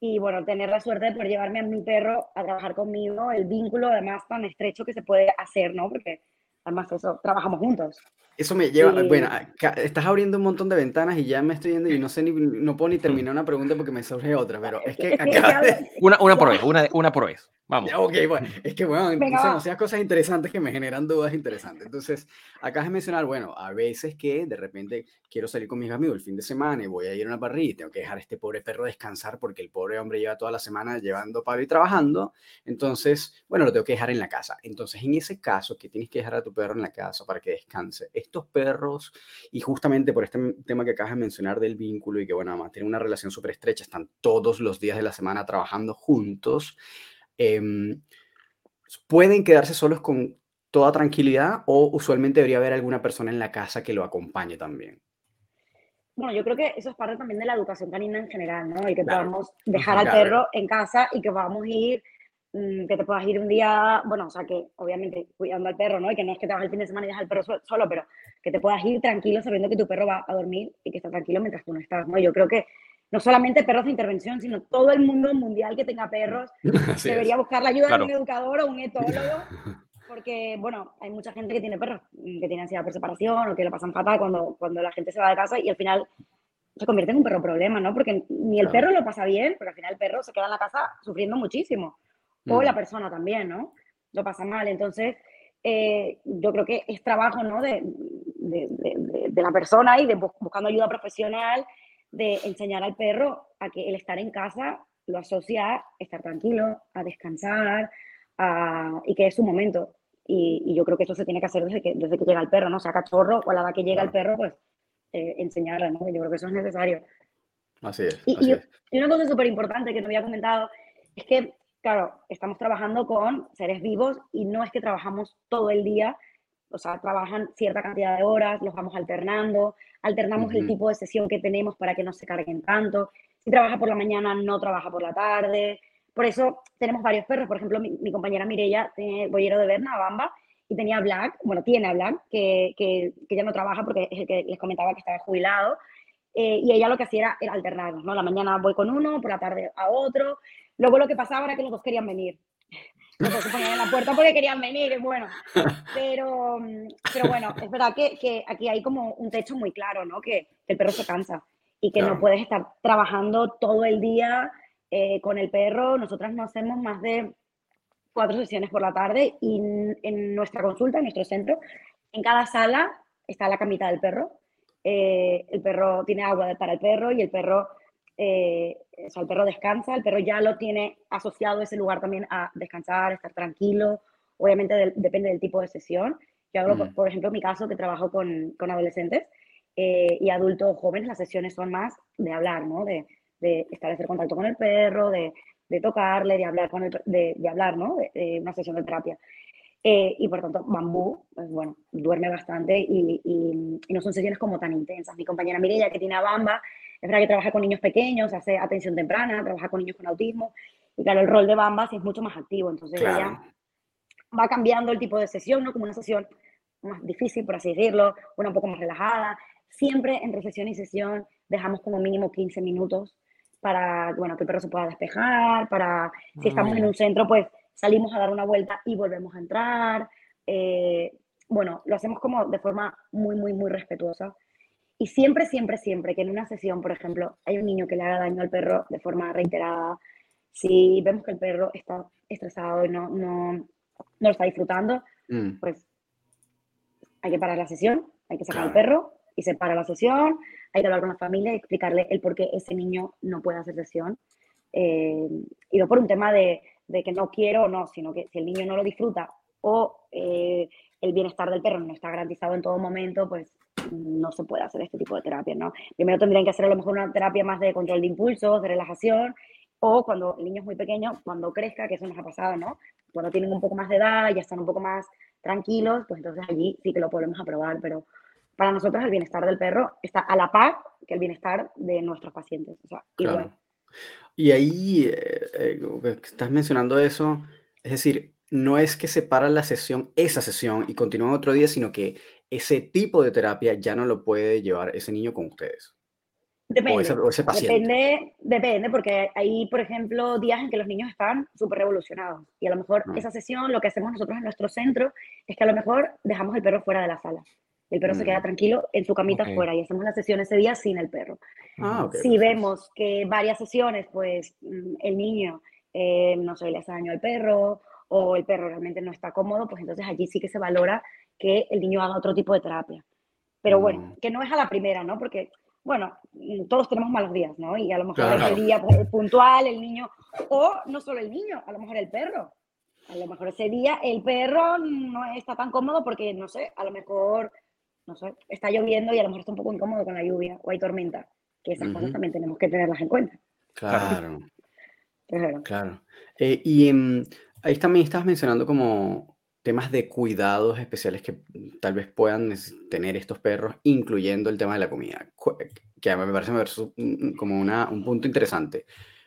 y bueno, tener la suerte de poder llevarme a mi perro a trabajar conmigo, el vínculo además tan estrecho que se puede hacer, ¿no? Porque además eso, trabajamos juntos. Eso me lleva, bueno, estás abriendo un montón de ventanas y ya me estoy yendo y no sé ni, no puedo ni mm. terminar una pregunta porque me surge otra, pero es que *laughs* *laughs* Una, una por vez, una, una por vez. Vamos. ok, bueno, es que bueno, demasiadas cosas interesantes que me generan dudas interesantes. Entonces, acá de mencionar, bueno, a veces que de repente quiero salir con mis amigos el fin de semana y voy a ir a una parrilla y tengo que dejar a este pobre perro descansar porque el pobre hombre lleva toda la semana llevando palo y trabajando. Entonces, bueno, lo tengo que dejar en la casa. Entonces, en ese caso, que tienes que dejar a tu perro en la casa para que descanse, estos perros, y justamente por este tema que acabas de mencionar del vínculo y que, bueno, además tienen una relación súper estrecha, están todos los días de la semana trabajando juntos Em, pueden quedarse solos con toda tranquilidad o usualmente debería haber alguna persona en la casa que lo acompañe también. Bueno, yo creo que eso es parte también de la educación canina en general, ¿no? Y que podamos dejar al perro en casa y que vamos a ir, que te puedas ir un día, bueno, o sea, que obviamente cuidando al perro, ¿no? Y que no es que te vas el fin de semana y dejas al perro solo, pero que te puedas ir tranquilo sabiendo que tu perro va a dormir y que está tranquilo mientras tú no estás, ¿no? Yo creo que no solamente perros de intervención, sino todo el mundo mundial que tenga perros *laughs* debería buscar la ayuda de un educador o un etólogo, *laughs* porque, bueno, hay mucha gente que tiene perros, que tiene ansiedad por separación o que lo pasan fatal cuando, cuando la gente se va de casa y al final se convierte en un perro problema, ¿no? Porque ni el perro lo pasa bien, pero al final el perro se queda en la casa sufriendo muchísimo. O mm. la persona también, ¿no? Lo pasa mal. Entonces, eh, yo creo que es trabajo, ¿no? De, de, de, de, la persona y de buscando ayuda profesional de enseñar al perro a que el estar en casa lo asocia a estar tranquilo, a descansar, y que es su momento. Y, yo creo que eso se tiene que hacer desde que, desde que llega el perro, ¿no? sea, cachorro o a la edad que llega el perro, pues eh, enseñarle, ¿no? Yo creo que eso es necesario. Así es. Y, y una cosa súper importante que no había comentado es que, claro, estamos trabajando con seres vivos y no es que trabajamos todo el día, o sea, trabajan cierta cantidad de horas, los vamos alternando, alternamos el tipo de sesión que tenemos para que no se carguen tanto. Si trabaja por la mañana, no trabaja por la tarde. Por eso tenemos varios perros. Por ejemplo, mi, compañera Mirella tiene boyero de Berna, Bamba, y tenía Black, bueno, tiene a Black, que, que, que ya no trabaja porque es el que les comentaba que estaba jubilado. Eh, y ella lo que hacía era, alternar, ¿no? La mañana voy con uno, por la tarde a otro. Luego lo que pasaba era que los dos querían venir se ponían en la puerta porque querían venir, bueno. Pero, pero bueno, es verdad que, que, aquí hay como un techo muy claro, ¿no? Que, el perro se cansa y que no puedes estar trabajando todo el día eh, con el perro. Nosotras no hacemos más de cuatro sesiones por la tarde y en nuestra consulta, en nuestro centro, en cada sala está la camita del perro. Eh, el perro tiene agua para el perro y el perro, eh, o sea, el perro descansa, el perro ya lo tiene asociado ese lugar también a descansar, estar tranquilo. Obviamente depende del tipo de sesión. Yo hablo, por, ejemplo, en mi caso, que trabajo con, con adolescentes eh, y adultos jóvenes, las sesiones son más de hablar, ¿no? De, de establecer contacto con el perro, de, de tocarle, de hablar, con el, de, de hablar, ¿no? De, una sesión de terapia. Eh, y por tanto, Bambú, pues bueno, duerme bastante y, y, no son sesiones como tan intensas. Mi compañera Mireia, que tiene a Bamba, es verdad que trabaja con niños pequeños, hace atención temprana, trabaja con niños con autismo. Y claro, el rol de Bamba sí es mucho más activo. Entonces ella va cambiando el tipo de sesión, ¿no? Como una sesión más difícil, por así decirlo, una un poco más relajada. Siempre entre sesión y sesión dejamos como mínimo 15 minutos para bueno, que el perro se pueda despejar, para si estamos en un centro, pues salimos a dar una vuelta y volvemos a entrar. Eh, bueno, lo hacemos como de forma muy, muy, muy respetuosa. Y siempre, siempre, siempre que en una sesión, por ejemplo, hay un niño que le haga daño al perro de forma reiterada, si vemos que el perro está estresado y no, no, no lo está disfrutando, mm. pues hay que parar la sesión, hay que sacar al perro y se para la sesión, hay que hablar con la familia y explicarle el por qué ese niño no puede hacer sesión. Eh, y no por un tema de, de, que no quiero o no, sino que si el niño no lo disfruta o eh, el bienestar del perro no está garantizado en todo momento, pues no se puede hacer este tipo de terapia, ¿no? Primero tendrían que hacer a lo mejor una terapia más de control de impulsos, de relajación, o cuando el niño es muy pequeño, cuando crezca, que eso nos ha pasado, ¿no? Cuando tienen un poco más de edad, ya están un poco más tranquilos, pues entonces allí sí que lo podemos aprobar, pero para nosotros el bienestar del perro está a la par que el bienestar de nuestros pacientes. O sea, igual. Y ahí, eh, eh, estás mencionando eso, es decir, no es que se para la sesión, esa sesión, y continúa otro día, sino que ese tipo de terapia ya no lo puede llevar ese niño con ustedes. Depende, ese, depende, depende, porque hay, por ejemplo, días en que los niños están súper revolucionados. Y a lo mejor mm. esa sesión, lo que hacemos nosotros en nuestro centro, es que a lo mejor dejamos el perro fuera de la sala. El perro se queda mm. tranquilo en su camita afuera y hacemos la sesión ese día sin el perro. Ah, si vemos que varias sesiones, pues mm, el niño eh, no se le hace daño al perro o el perro realmente no está cómodo, pues entonces allí sí que se valora que el niño haga otro tipo de terapia. Pero bueno, que no es a la primera, ¿no? Porque bueno, mm, todos tenemos malos días, ¿no? Y a lo mejor ese día pues, puntual, el niño, o no solo el niño, a lo mejor el perro. A lo mejor ese día el perro no está tan cómodo porque, no sé, a lo mejor, no sé, está lloviendo y a lo mejor está un poco incómodo con la lluvia o hay tormenta. Que esas cosas también tenemos que tenerlas en cuenta. Claro. *laughs* claro. Eh, y em, ahí también estás mencionando como temas de cuidados especiales que tal vez puedan tener estos perros, incluyendo el tema de la comida, que me parece como una, un punto interesante.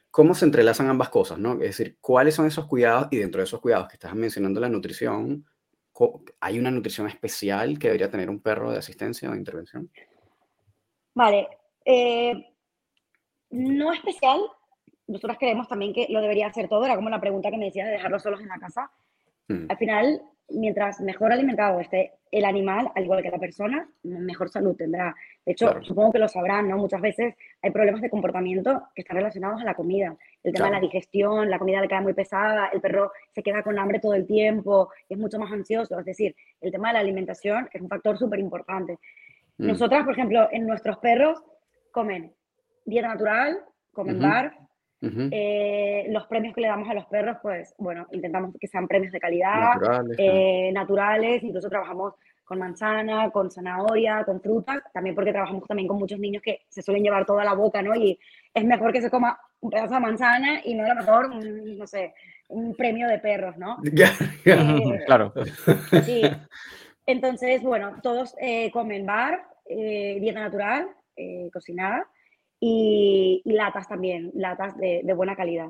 ¿Cómo se entrelazan ambas cosas? ¿no? Es decir, ¿cuáles son esos cuidados? Y dentro de esos cuidados que estás mencionando la nutrición, ¿hay una nutrición especial que debería tener un perro de asistencia o de intervención? Vale. Eh, no especial. Nosotros creemos también que lo debería hacer todo. Era como la pregunta que me decías de dejarlos solos en la casa. Mm. Al final, mientras mejor alimentado esté el animal, al igual que la persona, mejor salud tendrá. De hecho, supongo que lo sabrán, ¿no? Muchas veces hay problemas de comportamiento que están relacionados a la comida. El tema de la digestión, la comida le queda muy pesada, el perro se queda con hambre todo el tiempo es mucho más ansioso. Es decir, el tema de la alimentación es un factor súper importante. Mm. Nosotras, por ejemplo, en nuestros perros comen dieta natural, comen bar, eh, los premios que le damos a los perros, pues bueno, intentamos que sean premios de calidad, naturales, eh, incluso trabajamos con manzana, con zanahoria, con fruta, también porque trabajamos también con muchos niños que se suelen llevar toda la boca, ¿no? Y es mejor que se coma un pedazo de manzana y no a lo mejor, no sé, un premio de perros, ¿no? *laughs* Eh, claro. Sí. Entonces, bueno, todos comen bar, dieta natural, cocinada, y, latas también, latas de, de, buena calidad.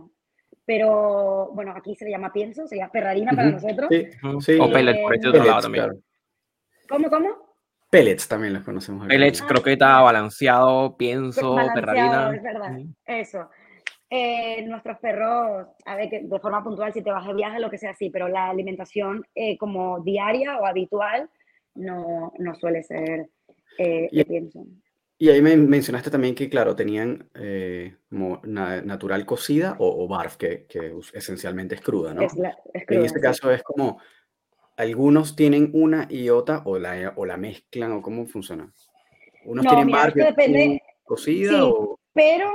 Pero bueno, aquí se le llama pienso, se llama perrarina para nosotros. Sí, sí. O pellets, por este otro lado también. ¿Cómo, cómo? Pellets también los conocemos. Pellets, croqueta, balanceado, pienso, perrarina. Es verdad, eso. Eh, nuestros perros, a ver, que de forma puntual, si te vas de viaje, lo que sea así, pero la alimentación eh, como diaria o habitual no, no suele ser eh, pienso. Y ahí me mencionaste también que, claro, tenían eh, como natural cocida o, barf, que, que, esencialmente es cruda, ¿no? Es, en este caso es como algunos tienen una y otra o la, o la mezclan o cómo funciona. Unos No, tienen mira, bar esto depende- cocida Sí. o... Pero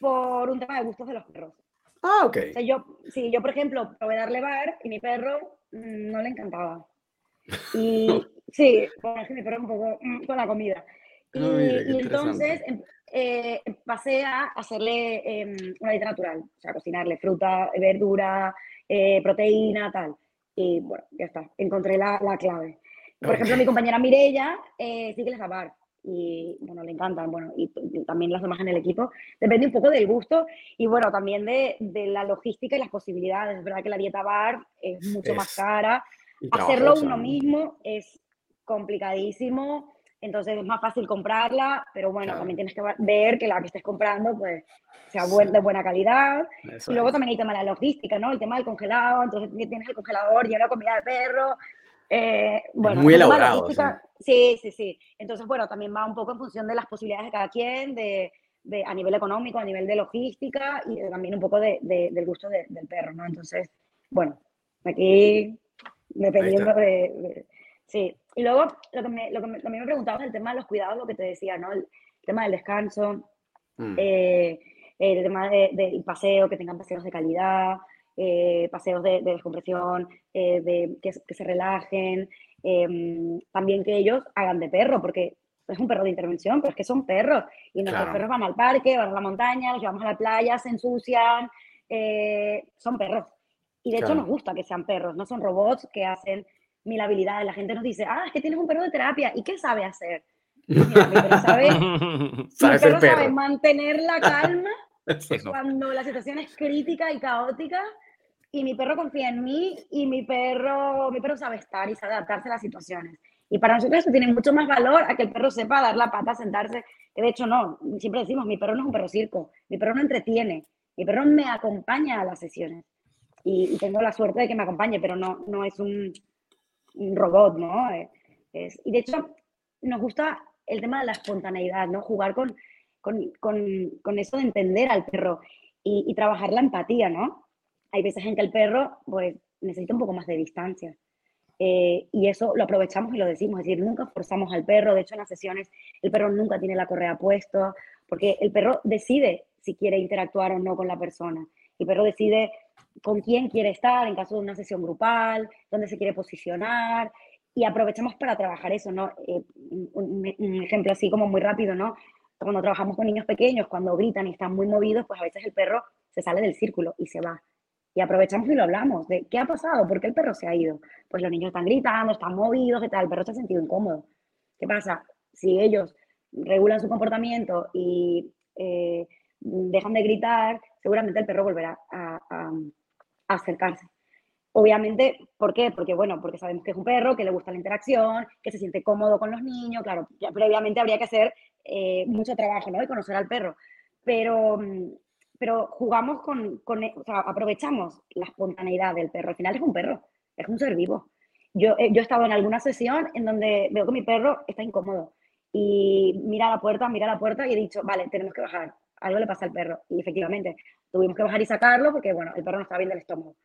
por un tema de gustos de los perros. Ah, ok. O sea, yo, sí, yo, por ejemplo, probé darle bar y mi perro mm, no le encantaba. *laughs* Y sí, bueno, es que mi perro es un poco mm, con la comida. Y, Ah, mira, y entonces em- eh, pasé a hacerle em, una dieta natural, o sea, cocinarle fruta, verdura, eh, proteína, tal. Y bueno, ya está, encontré la, la clave. Por ejemplo, mi compañera Mirella eh, sí que les da bar y bueno, le encantan, bueno, y, y también las demás en el equipo. Depende un poco del gusto y bueno, también de, de la logística y las posibilidades. Es verdad que la dieta bar es mucho más Es cara. y Hacerlo uno ¿no? mismo es complicadísimo, entonces es más fácil comprarla, pero bueno, Claro. también tienes que ver que la que estés comprando pues sea Sí. de buena calidad. Eso Y luego es. también hay el tema de la logística, ¿no? El tema del congelado, entonces tienes el congelador lleno de comida de perro. eh, bueno, muy elaborado, logística- Sí, sí, sí. Entonces, bueno, también va un poco en función de las posibilidades de cada quien, de, de- a nivel económico, a nivel de logística y también un poco de- de- del gusto de- del perro, ¿no? Entonces, bueno, aquí dependiendo de, de- Sí. Y luego, lo que, me, lo que me- también me preguntabas el tema de los cuidados, lo que te decía, ¿no? El tema del descanso, Mm. eh, el tema de- del paseo, que tengan paseos de calidad, eh, paseos de, de descompresión, eh, de que, que se relajen, em, también que ellos hagan de perro, porque es un perro de intervención, pero es que son perros. Y nuestros Claro. perros van al parque, van a la montaña, los llevamos a la playa, se ensucian, eh, son perros. Y de hecho nos gusta que sean perros, no son robots que hacen mil habilidades. La gente nos dice, ah, es que tienes un perro de terapia, ¿y qué sabe hacer? *laughs* Mira, mi perro sabe, *laughs* Sabe ser perro sabe perro. mantener la calma *laughs* cuando la situación es crítica y caótica y mi perro confía en mí y mi perro, mi perro sabe estar y sabe adaptarse a las situaciones. Y para nosotros eso tiene mucho más valor a que el perro sepa dar la pata, sentarse, que de hecho no, siempre decimos, mi perro no es un perro circo, mi perro no entretiene, mi perro me acompaña a las sesiones y, y tengo la suerte de que me acompañe, pero no, no es un, un robot, ¿no? Eh, es- y de hecho nos gusta el tema de la espontaneidad, ¿no? Jugar con, con, con, con eso de entender al perro y, y trabajar la empatía, ¿no? Hay veces en que el perro, pues, necesita un poco más de distancia. Eh, y eso lo aprovechamos y lo decimos, es decir, nunca forzamos al perro, de hecho en las sesiones el perro nunca tiene la correa puesta, porque el perro decide si quiere interactuar o no con la persona. El perro decide con quién quiere estar en caso de una sesión grupal, dónde se quiere posicionar, y aprovechamos para trabajar eso, ¿no? Eh, un, un- ejemplo así como muy rápido, ¿no? Cuando trabajamos con niños pequeños, cuando gritan y están muy movidos, pues a veces el perro se sale del círculo y se va. Y aprovechamos y lo hablamos de qué ha pasado, por qué el perro se ha ido. Pues los niños están gritando, están movidos, ¿qué tal? El perro se ha sentido incómodo. ¿Qué pasa? Si ellos regulan su comportamiento y eh, dejan de gritar, seguramente el perro volverá a, a- a acercarse. Obviamente, ¿por qué? Porque, bueno, porque sabemos que es un perro, que le gusta la interacción, que se siente cómodo con los niños, claro, ya previamente habría que hacer eh, mucho trabajo, ¿no? Y conocer al perro. Pero, pero jugamos con, con, o sea, aprovechamos la espontaneidad del perro. Al final es un perro, es un ser vivo. Yo, eh, yo he estado en alguna sesión en donde veo que mi perro está incómodo y mira la puerta, mira la puerta y he dicho, vale, tenemos que bajar, algo le pasa al perro. Y efectivamente, tuvimos que bajar y sacarlo porque, bueno, el perro no está bien del estómago.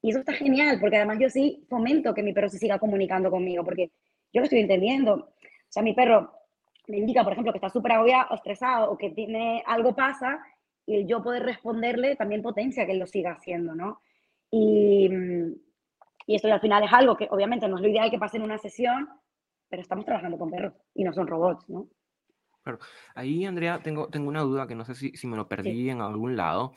Y eso está genial, porque además yo sí fomento que mi perro se siga comunicando conmigo, porque yo lo estoy entendiendo. O sea, mi perro me indica, por ejemplo, que está súper agobiado o estresado o que tiene algo pasa, y el yo poder responderle también potencia que él lo siga haciendo, ¿no? Y, mm, y esto al final es algo que obviamente no es lo ideal que pase en una sesión, pero estamos trabajando con perros y no son robots, ¿no? Ahí, Andrea, tengo, tengo una duda que no sé si, si me lo perdí en algún lado.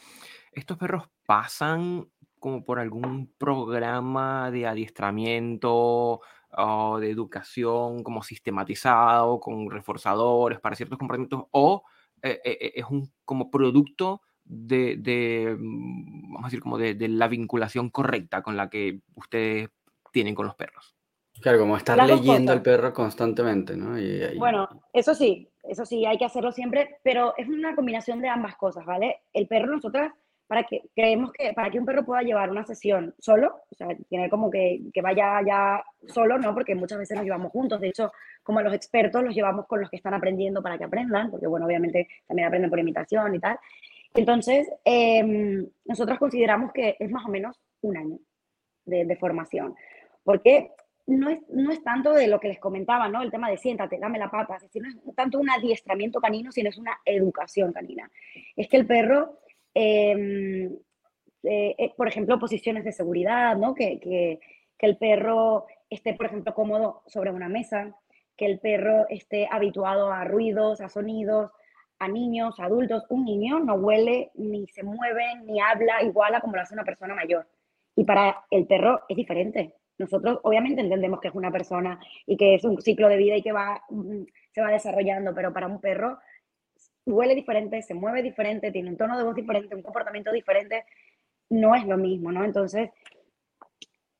¿Estos perros pasan como por algún programa de adiestramiento o de educación como sistematizado, con reforzadores para ciertos comportamientos, o eh, eh, eh, es un como producto de, de, mm, vamos a decir, como de, de la vinculación correcta con la que ustedes tienen con los perros? Claro, como estar Las leyendo al perro constantemente, ¿no? Y, y- Bueno, eso sí, eso sí, hay que hacerlo siempre, pero es una combinación de ambas cosas, ¿vale? El perro, nosotras, para que creemos que para que un perro pueda llevar una sesión solo, o sea, tener como que, que vaya ya solo, ¿no? Porque muchas veces nos llevamos juntos, de hecho, como a los expertos los llevamos con los que están aprendiendo para que aprendan, porque bueno, obviamente también aprenden por imitación y tal. Entonces, eh, nosotros consideramos que es más o menos un año de, de formación. Porque no es, no es tanto de lo que les comentaba, ¿no? El tema de siéntate, dame la pata, es decir, no es tanto un adiestramiento canino, sino es una educación canina. Es que el perro, em, eh, eh, por ejemplo, posiciones de seguridad, ¿no? Que, que, que el perro esté, por ejemplo, cómodo sobre una mesa, que el perro esté habituado a ruidos, a sonidos, a niños, adultos. Un niño no huele, ni se mueve, ni habla igual a como lo hace una persona mayor. Y para el perro es diferente. Nosotros obviamente entendemos que es una persona y que es un ciclo de vida y que va, mm, se va desarrollando, pero para un perro huele diferente, se mueve diferente, tiene un tono de voz diferente, un comportamiento diferente, no es lo mismo, ¿no? Entonces,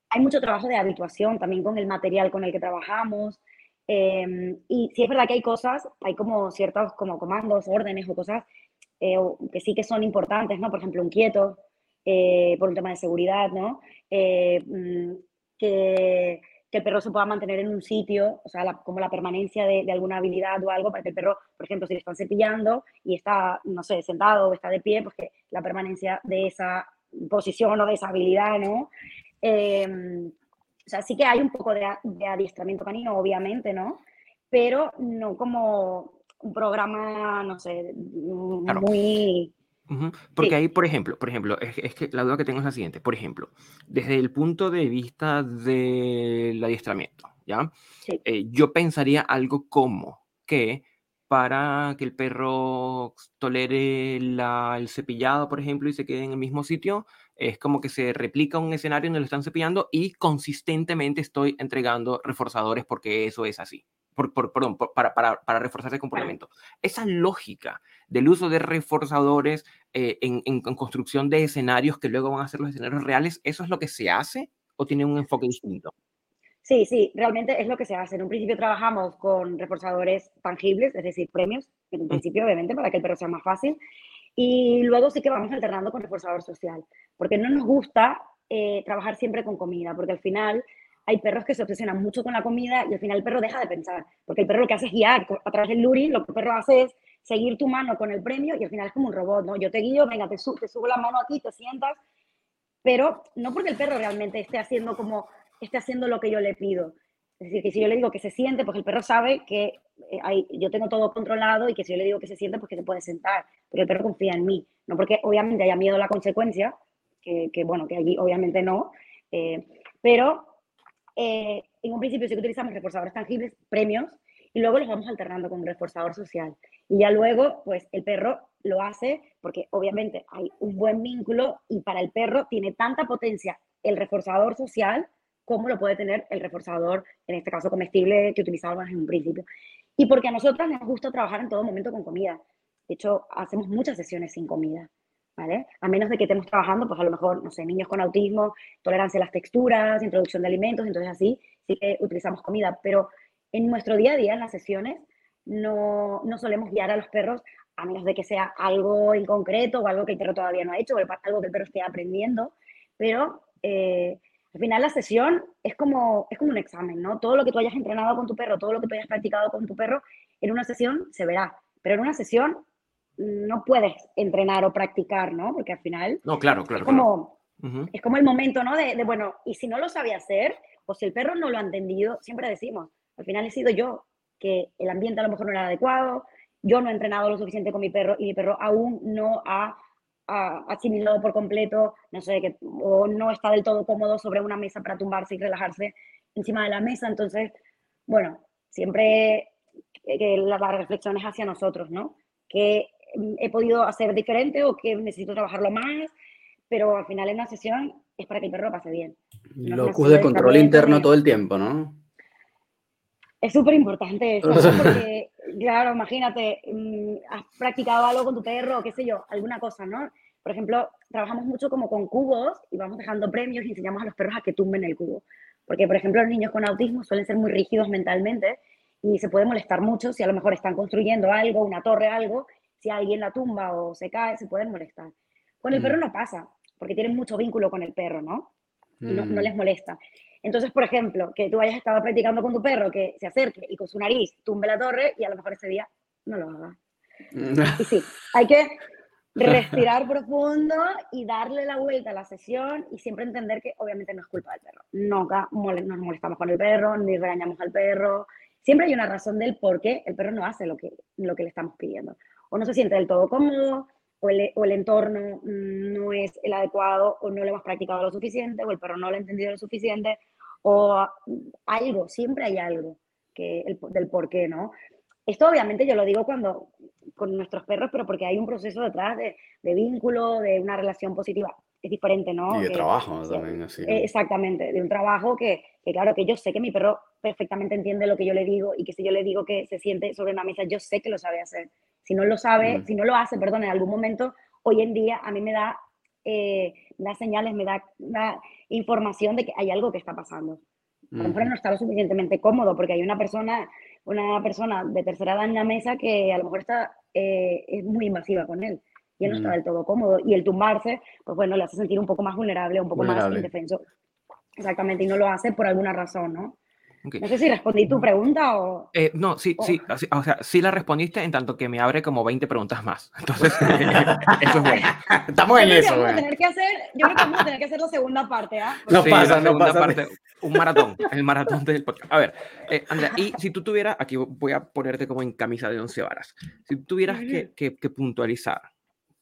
hay mucho trabajo de habituación también con el material con el que trabajamos. Em, y sí es verdad que hay cosas, hay como ciertos como comandos, órdenes o cosas eh, que sí que son importantes, ¿no? Por ejemplo, un quieto, eh, por un tema de seguridad, ¿no? Que, que, el perro se pueda mantener en un sitio, o sea, como la permanencia de, de, alguna habilidad o algo, para que el perro, por ejemplo, si le están cepillando y está, no sé, sentado o está de pie, pues que la permanencia de esa posición o de esa habilidad, ¿no? Eh, o sea, sí que hay un poco de, de, adiestramiento canino, obviamente, ¿no? Pero no como un programa, no sé, claro. muy... Uh -huh. Porque sí. ahí, por ejemplo, por ejemplo, es, es, que la duda que tengo es la siguiente. Por ejemplo, desde el punto de vista del adiestramiento, ¿ya? Sí. Eh, yo pensaría algo como que para que el perro tolere la, el cepillado, por ejemplo, y se quede en el mismo sitio, es como que se replica un escenario donde lo están cepillando y consistentemente estoy entregando reforzadores porque eso es así. Por, por, perdón, por, para, para, para, reforzar ese comportamiento. Esa lógica del uso de reforzadores eh, en, en, en, construcción de escenarios que luego van a ser los escenarios reales, ¿eso es lo que se hace o tiene un enfoque distinto? Sí, sí, realmente es lo que se hace. En un principio trabajamos con reforzadores tangibles, es decir, premios, en un principio, obviamente, para que el perro sea más fácil. Y luego sí que vamos alternando con reforzador social, porque no nos gusta eh, trabajar siempre con comida, porque al final hay perros que se obsesionan mucho con la comida y al final el perro deja de pensar, porque el perro lo que hace es guiar a través del luri, lo que el perro hace es seguir tu mano con el premio y al final es como un robot, ¿no? Yo te guío, venga, te, su te subo la mano aquí, te sientas, pero no porque el perro realmente esté haciendo como, esté haciendo lo que yo le pido. Es decir, que si yo le digo que se siente, pues el perro sabe que eh, hay, yo tengo todo controlado y que si yo le digo que se siente, pues que se puede sentar, porque el perro confía en mí, no porque obviamente haya miedo a la consecuencia, que, que bueno, que allí obviamente no, eh, pero eh, en un principio sí que utilizamos reforzadores tangibles, premios, y luego los vamos alternando con un reforzador social. Y ya luego, pues el perro lo hace porque obviamente hay un buen vínculo y para el perro tiene tanta potencia el reforzador social como lo puede tener el reforzador, en este caso comestible, que utilizábamos en un principio. Y porque a nosotras nos gusta trabajar en todo momento con comida. De hecho, hacemos muchas sesiones sin comida. ¿Vale? A menos de que estemos trabajando, pues a lo mejor, no sé, niños con autismo, tolerancia a las texturas, introducción de alimentos, entonces así sí que utilizamos comida, pero en nuestro día a día, en las sesiones, no, no solemos guiar a los perros a menos de que sea algo en concreto o algo que el perro todavía no ha hecho o algo que el perro esté aprendiendo, pero eh, al final la sesión es como, es como un examen, ¿no? Todo lo que tú hayas entrenado con tu perro, todo lo que tú hayas practicado con tu perro, en una sesión se verá, pero en una sesión no puedes entrenar o practicar, ¿no? Porque al final... No, claro, claro. Es como, claro. Uh -huh. es como el momento, ¿no? De, de, bueno, y si no lo sabía hacer, o si el perro no lo ha entendido, siempre decimos, al final he sido yo, que el ambiente a lo mejor no era adecuado, yo no he entrenado lo suficiente con mi perro y mi perro aún no ha, ha asimilado por completo, no sé, que, o no está del todo cómodo sobre una mesa para tumbarse y relajarse encima de la mesa. Entonces, bueno, siempre que la, la reflexión es hacia nosotros, ¿no? Que he podido hacer diferente o que necesito trabajarlo más, pero al final en una sesión es para que el perro lo pase bien. No Locus de control interno todo el tiempo, ¿no? Es súper importante eso, *laughs* porque, claro, imagínate, mmm, has practicado algo con tu perro, qué sé yo, alguna cosa, ¿no? Por ejemplo, trabajamos mucho como con cubos y vamos dejando premios y enseñamos a los perros a que tumben el cubo. Porque, por ejemplo, los niños con autismo suelen ser muy rígidos mentalmente y se puede molestar mucho si a lo mejor están construyendo algo, una torre, algo, si alguien la tumba o se cae, se pueden molestar. Con el mm. perro no pasa, porque tienen mucho vínculo con el perro, ¿no? Y no, no, mm. les molesta. Entonces, por ejemplo, que tú hayas estado practicando con tu perro, que se acerque y con su nariz tumbe la torre y a lo mejor ese día no lo haga. y sí, hay que, respirar *laughs* profundo y darle la vuelta a la sesión y siempre entender que obviamente no es culpa del perro. Nunca nos molestamos con el perro, ni regañamos al perro. Siempre hay una razón del por qué el perro no hace lo que, lo que le estamos pidiendo. O no se siente del todo cómodo, o el, o el entorno no es el adecuado, o no lo hemos practicado lo suficiente, o el perro no lo ha entendido lo suficiente, o algo, siempre hay algo que el, del por qué, ¿no? Esto obviamente yo lo digo cuando con nuestros perros, pero porque hay un proceso detrás de, de vínculo, de una relación positiva. Es diferente, ¿no? Y de trabajo también, así. Eh, exactamente, de un trabajo que, que, claro, que yo sé que mi perro perfectamente entiende lo que yo le digo y que si yo le digo que se siente sobre una mesa, yo sé que lo sabe hacer. Si no lo sabe, mm. si no lo hace, perdón, en algún momento, hoy en día a mí me da, eh, da señales, me da, da información de que hay algo que está pasando. A lo mejor no está lo suficientemente cómodo porque hay una persona, una persona de tercera edad en la mesa que a lo mejor está, eh, es muy invasiva con él y él no está del todo cómodo. Y el tumbarse, pues bueno, le hace sentir un poco más vulnerable, un poco más indefenso. Exactamente, y no lo hace por alguna razón, ¿no? No sé si respondí tu pregunta o... Eh, no, sí, sí, o sea, sí la respondiste en tanto que me abre como 20 preguntas más. *laughs* Entonces, *laughs* eso es bueno. Estamos en eso, vamos a tener que hacer, Yo creo que vamos a tener que hacer la segunda parte, ¿ah? No pasa, no pasa. Parte, un maratón, el maratón del podcast. A ver, eh, Andrea, y si tú tuvieras, aquí voy a ponerte como en camisa de once varas, si tú tuvieras que, que, que, puntualizar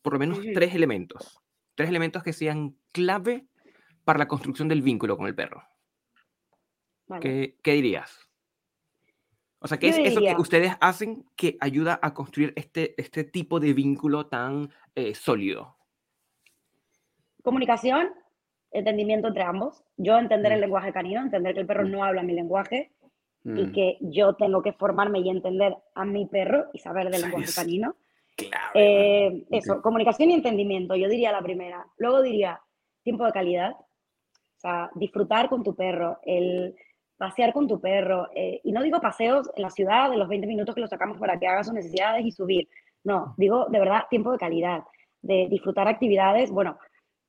por lo menos tres elementos, tres elementos que sean clave para la construcción del vínculo con el perro. ¿Qué, dirías? O sea, ¿qué es eso que ustedes hacen que ayuda a construir este, este tipo de vínculo tan eh, sólido? Comunicación, entendimiento entre ambos. Yo entender el mm. lenguaje canino, entender que el perro mm. no habla mi lenguaje y mm. que yo tengo que formarme y entender a mi perro y saber del lenguaje canino. Claro. Eh, eso, comunicación y entendimiento, yo diría la primera. Luego diría tiempo de calidad, o sea, disfrutar con tu perro, el pasear con tu perro. Eh, y no digo paseos en la ciudad de los 20 minutos que lo sacamos para que haga sus necesidades y subir. No, digo de verdad tiempo de calidad, de disfrutar actividades. Bueno,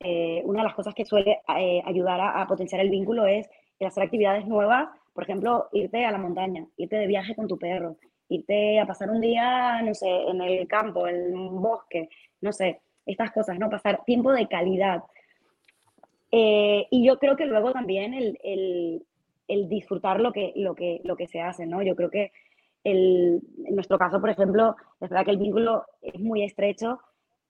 eh, una de las cosas que suele eh, ayudar a, potenciar el vínculo es el hacer actividades nuevas. Por ejemplo, irte a la montaña, irte de viaje con tu perro, irte a pasar un día, no sé, en el campo, en un bosque, no sé, estas cosas, ¿no? Pasar tiempo de calidad. y yo creo que luego también el, el, el disfrutar lo que, lo que, lo que se hace, ¿no? Yo creo que el, en nuestro caso, por ejemplo, es verdad que el vínculo es muy estrecho,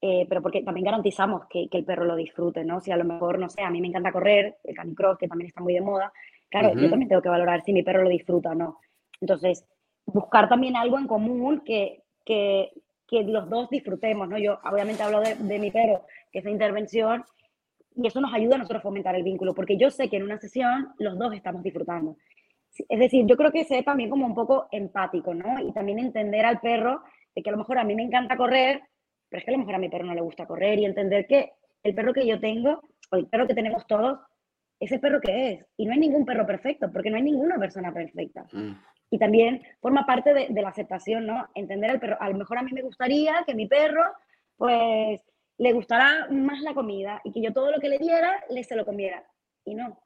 eh, pero porque también garantizamos que, que, el perro lo disfrute, ¿no? Si a lo mejor, no sé, a mí me encanta correr, el canicross, que también está muy de moda, claro, yo también tengo que valorar si mi perro lo disfruta o no. Entonces, buscar también algo en común que, que, que los dos disfrutemos, ¿no? Yo obviamente hablo de, de mi perro, que es de intervención, y eso nos ayuda a nosotros a fomentar el vínculo, porque yo sé que en una sesión los dos estamos disfrutando. Es decir, yo creo que ser también como un poco empático, ¿no? Y también entender al perro de que a lo mejor a mí me encanta correr, pero es que a lo mejor a mi perro no le gusta correr y entender que el perro que yo tengo, o el perro que tenemos todos, es el perro que es. Y no hay ningún perro perfecto, porque no hay ninguna persona perfecta. Mm. Y también forma parte de, de, la aceptación, ¿no? Entender al perro. A lo mejor a mí me gustaría que mi perro, pues, le gustará más la comida y que yo todo lo que le diera, le se lo comiera. Y no.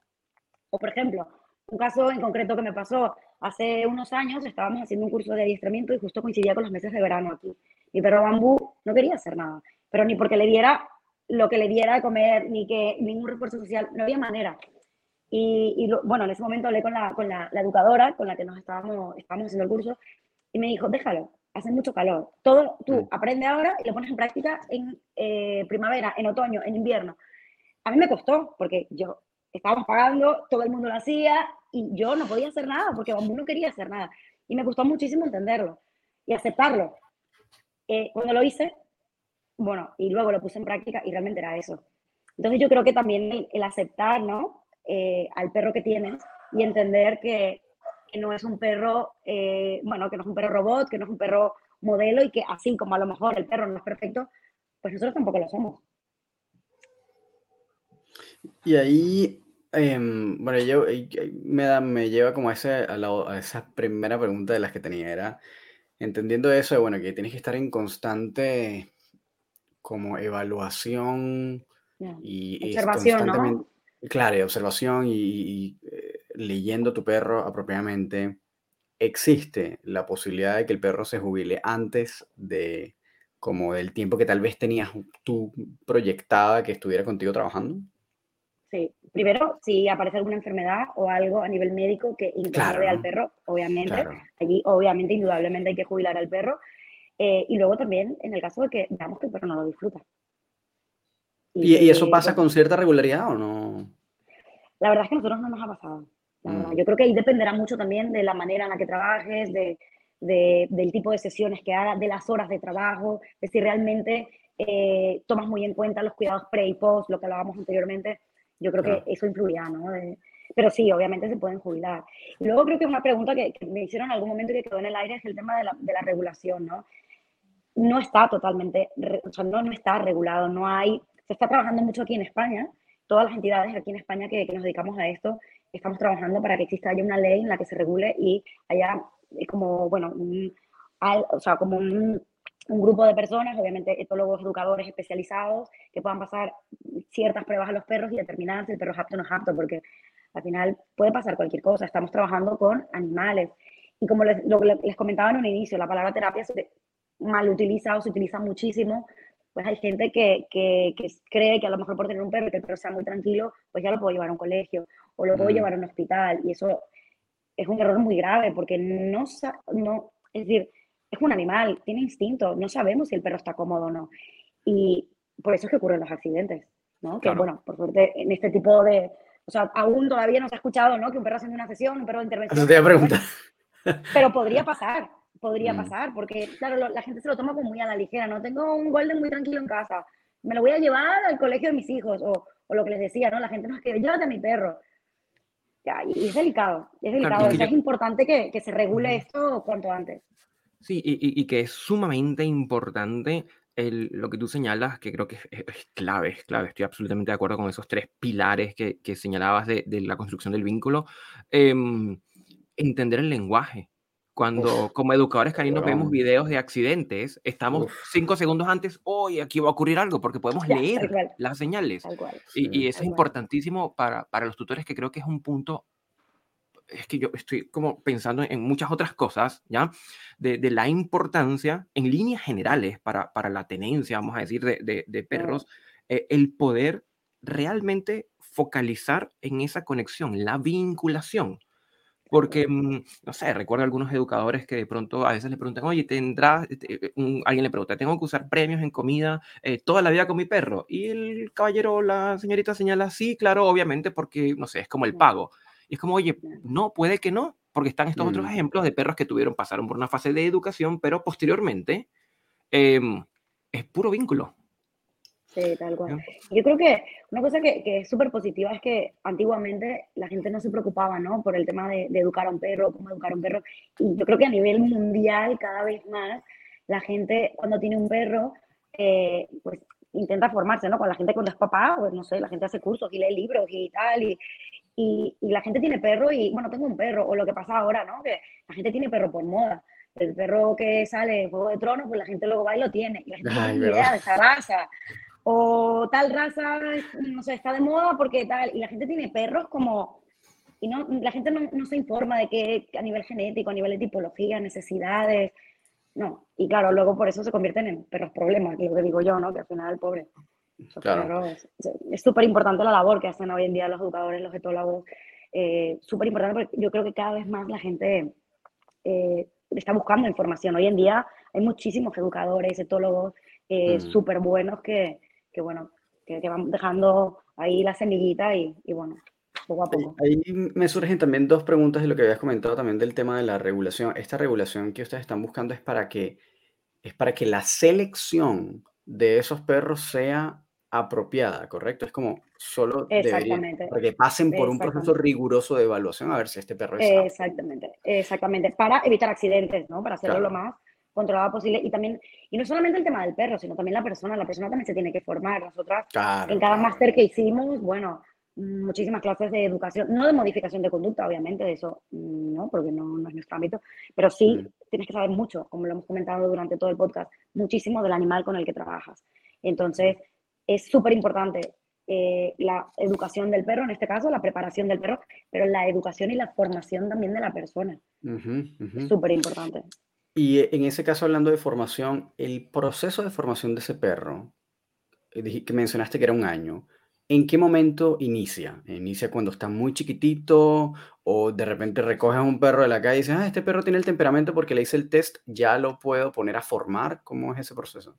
O por ejemplo, un caso en concreto que me pasó hace unos años, estábamos haciendo un curso de adiestramiento y justo coincidía con los meses de verano aquí. Mi perro bambú no quería hacer nada, pero ni porque le diera lo que le diera de comer, ni que ningún refuerzo social, no había manera. Y, bueno, en ese momento hablé con, la, con la, la, educadora con la que nos estábamos, estábamos haciendo el curso y me dijo, déjalo, hace mucho calor. Todo tú mm. aprende ahora y lo pones en práctica en eh, primavera, en otoño, en invierno. A mí me costó porque yo estábamos pagando, todo el mundo lo hacía y yo no podía hacer nada porque Bambú no quería hacer nada. Y me costó muchísimo entenderlo y aceptarlo. Eh, cuando lo hice, bueno, y luego lo puse en práctica y realmente era eso. Entonces yo creo que también el, aceptar, ¿no? Eh, al perro que tienes y entender que que no es un perro, eh, bueno, que no es un perro robot, que no es un perro modelo y que así como a lo mejor el perro no es perfecto, pues nosotros tampoco lo somos. Y ahí, em, bueno, yo, me, da, me lleva como a, ese, a, esa primera pregunta de las que tenía, era entendiendo eso, de, bueno, que tienes que estar en constante como evaluación y, observación, ¿no? Claro, observación y, eh, leyendo tu perro apropiadamente, existe la posibilidad de que el perro se jubile antes de, como del tiempo que tal vez tenías tú proyectada que estuviera contigo trabajando? Sí, primero, si aparece alguna enfermedad o algo a nivel médico que incluye al perro, obviamente, allí obviamente, indudablemente hay que jubilar al perro. Eh, y luego también en el caso de que veamos que el perro no lo disfruta. ¿Y, eso pasa con cierta regularidad o no? La verdad es que a nosotros no nos ha pasado. Mm. Yo creo que ahí dependerá mucho también de la manera en la que trabajes, de, del tipo de sesiones que hagas, de las horas de trabajo, de si realmente eh, tomas muy en cuenta los cuidados pre y post, lo que hablábamos anteriormente. Yo creo que eso influirá, ¿no? pero sí, obviamente se pueden jubilar. Y luego creo que una pregunta que, me hicieron en algún momento y que quedó en el aire es el tema de la, de la regulación, ¿no? No está totalmente, o sea, no, no está regulado, no hay, se está trabajando mucho aquí en España, todas las entidades aquí en España que, que nos dedicamos a esto, estamos trabajando para que exista haya una ley en la que se regule y haya es como, bueno, un, o sea, como un, un, grupo de personas, obviamente etólogos, educadores especializados, que puedan pasar ciertas pruebas a los perros y determinar si el perro es apto o no es apto, porque al final puede pasar cualquier cosa. Estamos trabajando con animales. Y como les, lo, les comentaba en un inicio, la palabra terapia se mal utiliza o se utiliza muchísimo. Pues hay gente que, que, que, cree que a lo mejor por tener un perro y que el perro sea muy tranquilo, pues ya lo puedo llevar a un colegio o lo puedo mm. llevar a un hospital. Y eso es un error muy grave porque no, no, es decir, es un animal, tiene instinto, no sabemos si el perro está cómodo o no. Y por eso es que ocurren los accidentes, ¿no? Que bueno, por suerte en este tipo de, o sea, aún todavía no se ha escuchado, ¿no? Que un perro haciendo una sesión, un perro de intervención. No te voy a preguntar. *laughs* Pero podría pasar, podría mm. pasar, porque claro, la gente se lo toma como muy a la ligera, ¿no? Tengo un golden muy tranquilo en casa, me lo voy a llevar al colegio de mis hijos, o, o lo que les decía, ¿no? La gente no es que llévate a mi perro y es delicado, es delicado. es importante que, que, se regule esto cuanto antes. Sí, y, y, que es sumamente importante el, lo que tú señalas, que creo que es, clave, es clave. Estoy absolutamente de acuerdo con esos tres pilares que, que señalabas de, de, la construcción del vínculo. Em, entender el lenguaje. Cuando como educadores caninos vemos videos de accidentes, estamos cinco segundos antes, hoy aquí va a ocurrir algo, porque podemos leer las señales. y, y, eso es importantísimo para, para los tutores, que creo que es un punto es que yo estoy como pensando en muchas otras cosas, ¿ya? De, de la importancia, en líneas generales, para, para, la tenencia, vamos a decir, de, de, perros, eh, el poder realmente focalizar en esa conexión, la vinculación. Porque, mm, no sé, recuerdo algunos educadores que de pronto a veces le preguntan, oye, tendrás, este, alguien le pregunta, ¿tengo que usar premios en comida eh, toda la vida con mi perro? Y el caballero o la señorita señala, sí, claro, obviamente, porque, no sé, es como el pago. Y es como, oye, no, puede que no, porque están estos otros mm. ejemplos de perros que tuvieron, pasaron por una fase de educación, pero posteriormente em, es puro vínculo. Sí, tal cual. Yo creo que una cosa que, que es súper positiva es que antiguamente la gente no se preocupaba, ¿no? Por el tema de, educar a un perro, cómo educar a un perro. Y yo creo que a nivel mundial, cada vez más, la gente cuando tiene un perro, eh, pues intenta formarse, ¿no? Con la gente cuando es papá, pues no sé, la gente hace cursos y lee libros y tal, y, y, la gente tiene perro y, bueno, tengo un perro, o lo que pasa ahora, ¿no? Que la gente tiene perro por moda. El perro que sale en Juego de Tronos, pues la gente luego va y lo tiene. Y la gente no tiene idea de esa raza o tal raza, no sé, está de moda porque tal, y la gente tiene perros como, y no, la gente no, no se informa de que a nivel genético, a nivel de tipología, necesidades, no, y claro, luego por eso se convierten en perros problemas, que lo que digo yo, ¿no? Que al final, pobre. Claro. es súper importante la labor que hacen hoy en día los educadores, los etólogos, eh, súper importante porque yo creo que cada vez más la gente eh, está buscando información. Hoy en día hay muchísimos educadores, etólogos eh, mm. súper buenos que, que bueno, que, que, van dejando ahí la semillita y, y, bueno, poco a poco. Ahí me surgen también dos preguntas de lo que habías comentado también del tema de la regulación. Esta regulación que ustedes están buscando es para que, es para que la selección de esos perros sea apropiada, ¿correcto? Es como solo debería, para que pasen por un proceso riguroso de evaluación a ver si este perro es Exactamente, exactamente, para evitar accidentes, ¿no? Para hacerlo lo más controlada posible. Y también, y no solamente el tema del perro, sino también la persona. La persona también se tiene que formar. Nosotras, en cada máster que hicimos, bueno, muchísimas clases de educación, no de modificación de conducta, obviamente, de eso no, porque no, no es nuestro ámbito, pero sí mm. tienes que saber mucho, como lo hemos comentado durante todo el podcast, muchísimo del animal con el que trabajas. Entonces, es súper importante eh, la educación del perro, en este caso, la preparación del perro, pero la educación y la formación también de la persona. Súper importante. Y en ese caso, hablando de formación, el proceso de formación de ese perro, eh, que mencionaste que era un año, ¿en qué momento inicia? ¿Inicia cuando está muy chiquitito o de repente recoges un perro de la calle y dices, ah, este perro tiene el temperamento porque le hice el test, ya lo puedo poner a formar? ¿Cómo es ese proceso?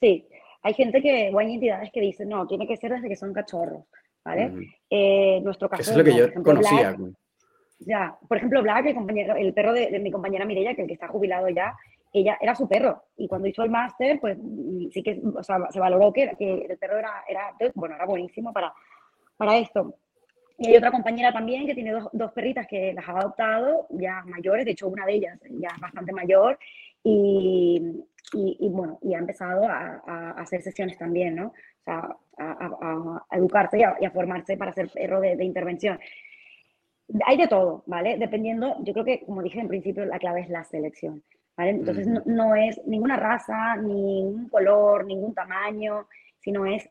Sí, hay gente que, o hay entidades que dicen, no, tiene que ser desde que son cachorros, ¿vale? Eh, nuestro caso... Eso es lo que yo conocía. Ya, por ejemplo, Black, el, compañero, el perro de, de mi compañera Mireia, que, que está jubilado ya, ella era su perro. Y cuando hizo el máster, pues mm, sí que o sea, se valoró que, que, el perro era, era, bueno, era buenísimo para, para esto. Y hay otra compañera también que tiene dos, dos, perritas que las ha adoptado, ya mayores, de hecho una de ellas ya es bastante mayor, y, y, y bueno, y ha empezado a, a, hacer sesiones también, ¿no? O sea, a, a educarse y, y a, formarse para ser perro de, de intervención. Hay de todo, ¿vale? Dependiendo, yo creo que, como dije en principio, la clave es la selección. ¿vale? Entonces no, no, es ninguna raza, ningún color, ningún tamaño, sino es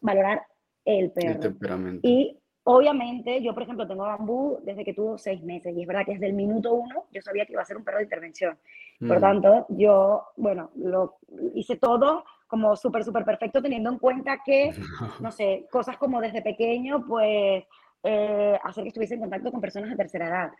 valorar el perro. El temperamento. Y obviamente yo, por ejemplo, tengo bambú desde que tuvo seis meses y es verdad que desde el minuto uno yo sabía que iba a ser un perro de intervención. Por mm. tanto, yo, bueno, lo hice todo como súper, súper perfecto teniendo en cuenta que, *laughs* no sé, cosas como desde pequeño, pues eh, hacer que estuviese en contacto con personas de tercera edad.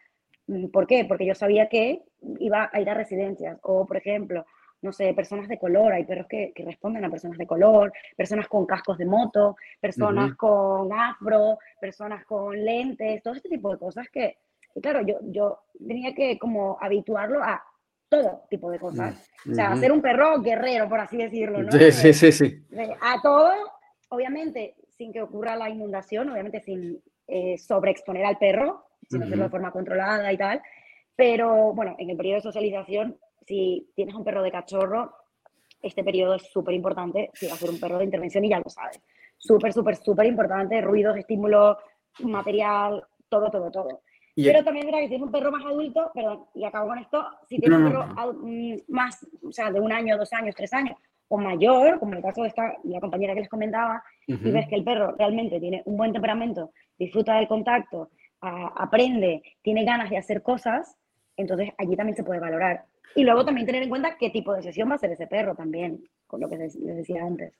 Mm, ¿Por qué? Porque yo sabía que iba a ir a residencias o, por ejemplo, no sé, personas de color, hay perros que, que responden a personas de color, personas con cascos de moto, personas uh -huh. con afro, personas con lentes, todo este tipo de cosas que, que, claro, yo, yo tenía que como habituarlo a todo tipo de cosas. Uh -huh. O sea, ser un perro guerrero, por así decirlo, ¿no? Sí, sí, sí, sí. A todo, obviamente, sin que ocurra la inundación, obviamente sin eh, sobreexponer al perro, sino uh -huh. hacerlo de forma controlada y tal. Pero bueno, en el periodo de socialización, si tienes un perro de cachorro, este periodo es súper importante si va a ser un perro de intervención y ya lo sabes. Súper, súper, súper importante, ruidos, estímulos, material, todo, todo, todo. Y Pero también mira que si tienes un perro más adulto, perdón, y acabo con esto, si tienes no, un perro no. Mm, más, o sea, de un año, dos años, tres años, o mayor, como en el caso de esta, la compañera que les comentaba, uh -huh. y ves que el perro realmente tiene un buen temperamento, disfruta del contacto, aprende, tiene ganas de hacer cosas, entonces allí también se puede valorar. Y luego también tener en cuenta qué tipo de sesión va a ser ese perro también, con lo que les decía antes.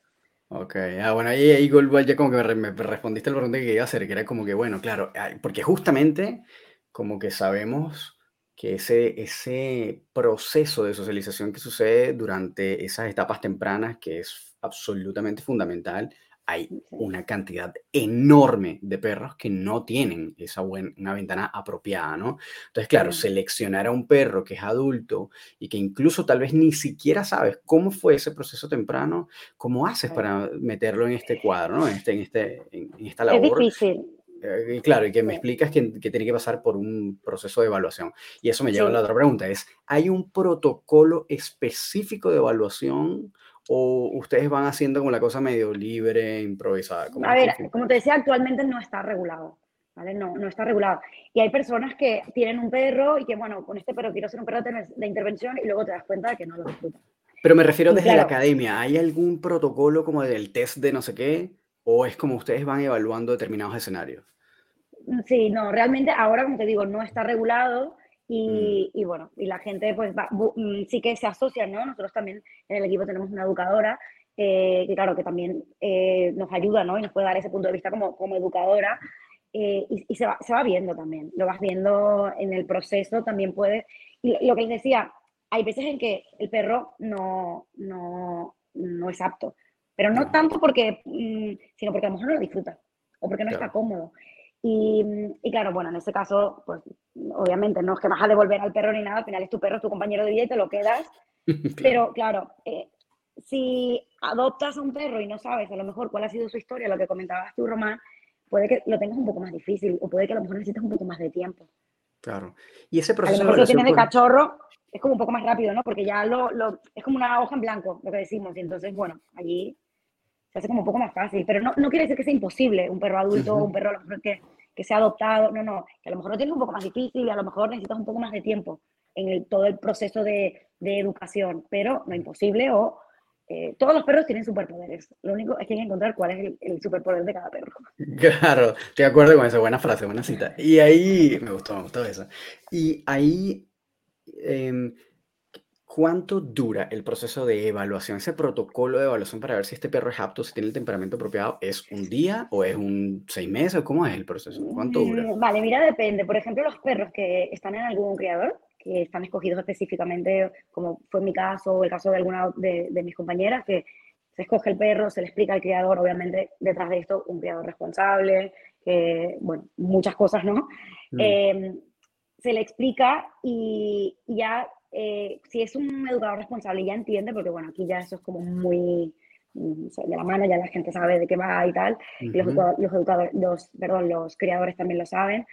Ok, ah, bueno, ahí, ahí igual ya como que me, me respondiste el pregunta que iba a hacer, que era como que, bueno, claro, porque justamente como que sabemos que ese, ese proceso de socialización que sucede durante esas etapas tempranas, que es absolutamente fundamental, hay una cantidad enorme de perros que no tienen esa buena, una ventana apropiada, ¿no? Entonces, claro, seleccionar a un perro que es adulto y que incluso tal vez ni siquiera sabes cómo fue ese proceso temprano, ¿cómo haces para meterlo en este cuadro, ¿no? En, este, en, este, en, en esta labor? Es difícil. Eh, claro, y que me explicas que, que, tiene que pasar por un proceso de evaluación. Y eso me lleva sí. a la otra pregunta, es, ¿hay un protocolo específico de evaluación o ustedes van haciendo como la cosa medio libre, improvisada? A ver, como te decía, actualmente no está regulado, ¿vale? No, no está regulado. Y hay personas que tienen un perro y que, bueno, con este perro quiero ser un perro de intervención y luego te das cuenta de que no lo disfrutan. Pero me refiero desde claro. la academia, ¿hay algún protocolo como del test de no sé qué? ¿O es como ustedes van evaluando determinados escenarios? Sí, no, realmente ahora, como te digo, no está regulado y, mm. y, bueno, y la gente pues va, mm, sí que se asocia, ¿no? Nosotros también en el equipo tenemos una educadora eh, que claro, que también eh, nos ayuda, ¿no? Y nos puede dar ese punto de vista como, como educadora eh, y, y se, va, se, va, viendo también, lo vas viendo en el proceso, también puede, y lo que les decía, hay veces en que el perro no, no, no es apto, pero no tanto porque, mm, sino porque a lo mejor no lo disfruta o porque no claro. está cómodo. Y, y, claro, bueno, en ese caso, pues obviamente no es que vas a devolver al perro ni nada, al final es tu perro, es tu compañero de vida y te lo quedas. *laughs* claro. Pero claro, eh, si adoptas a un perro y no sabes a lo mejor cuál ha sido su historia, lo que comentabas tú, Román, puede que lo tengas un poco más difícil o puede que a lo mejor necesites un poco más de tiempo. Claro. Y ese proceso. A lo mejor si tienes de cachorro, es como un poco más rápido, ¿no? Porque ya lo, lo, es como una hoja en blanco, lo que decimos. Y entonces, bueno, allí se hace como un poco más fácil. Pero no, no quiere decir que sea imposible un perro adulto, uh -huh. un perro a lo mejor que, que sea adoptado. No, no, que a lo mejor lo tienes un poco más difícil y a lo mejor necesitas un poco más de tiempo en el, todo el proceso de, de educación, pero no imposible o eh, todos los perros tienen superpoderes. Lo único es que hay que encontrar cuál es el, el, superpoder de cada perro. *laughs* Claro, te acuerdo con esa buena frase, buena cita. Y ahí me gustó, me gustó eso. Y ahí, eh, ¿Cuánto dura el proceso de evaluación, ese protocolo de evaluación para ver si este perro es apto, si tiene el temperamento apropiado? ¿Es un día o es un seis meses? ¿Cómo es el proceso? ¿Cuánto dura? Mm, Vale, mira, depende. Por ejemplo, los perros que están en algún criador, que están escogidos específicamente, como fue mi caso o el caso de alguna de, de mis compañeras, que se escoge el perro, se le explica al criador, obviamente detrás de esto un criador responsable, que, bueno, muchas cosas, ¿no? Mm. Eh, se le explica y, y ya, eh, si es un educador responsable, ya entiende, porque bueno, aquí ya eso es como muy mm, de la mano, ya la gente sabe de qué va y tal, y los, Ujú. educa- los educadores, los, perdón, los criadores también lo saben.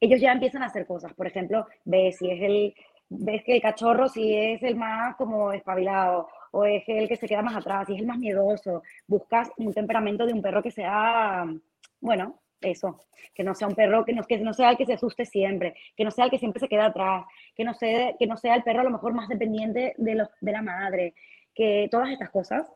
Ellos ya empiezan a hacer cosas, por ejemplo, ves si es el, ves que el cachorro si es el más como espabilado, o es el que se queda más atrás, si es el más miedoso, buscas un temperamento de un perro que sea, bueno, eso, que no sea un perro, que no, que no sea el que se asuste siempre, que no sea el que siempre se queda atrás, que no sea, que no sea el perro a lo mejor más dependiente de, los, de la madre, que todas estas cosas,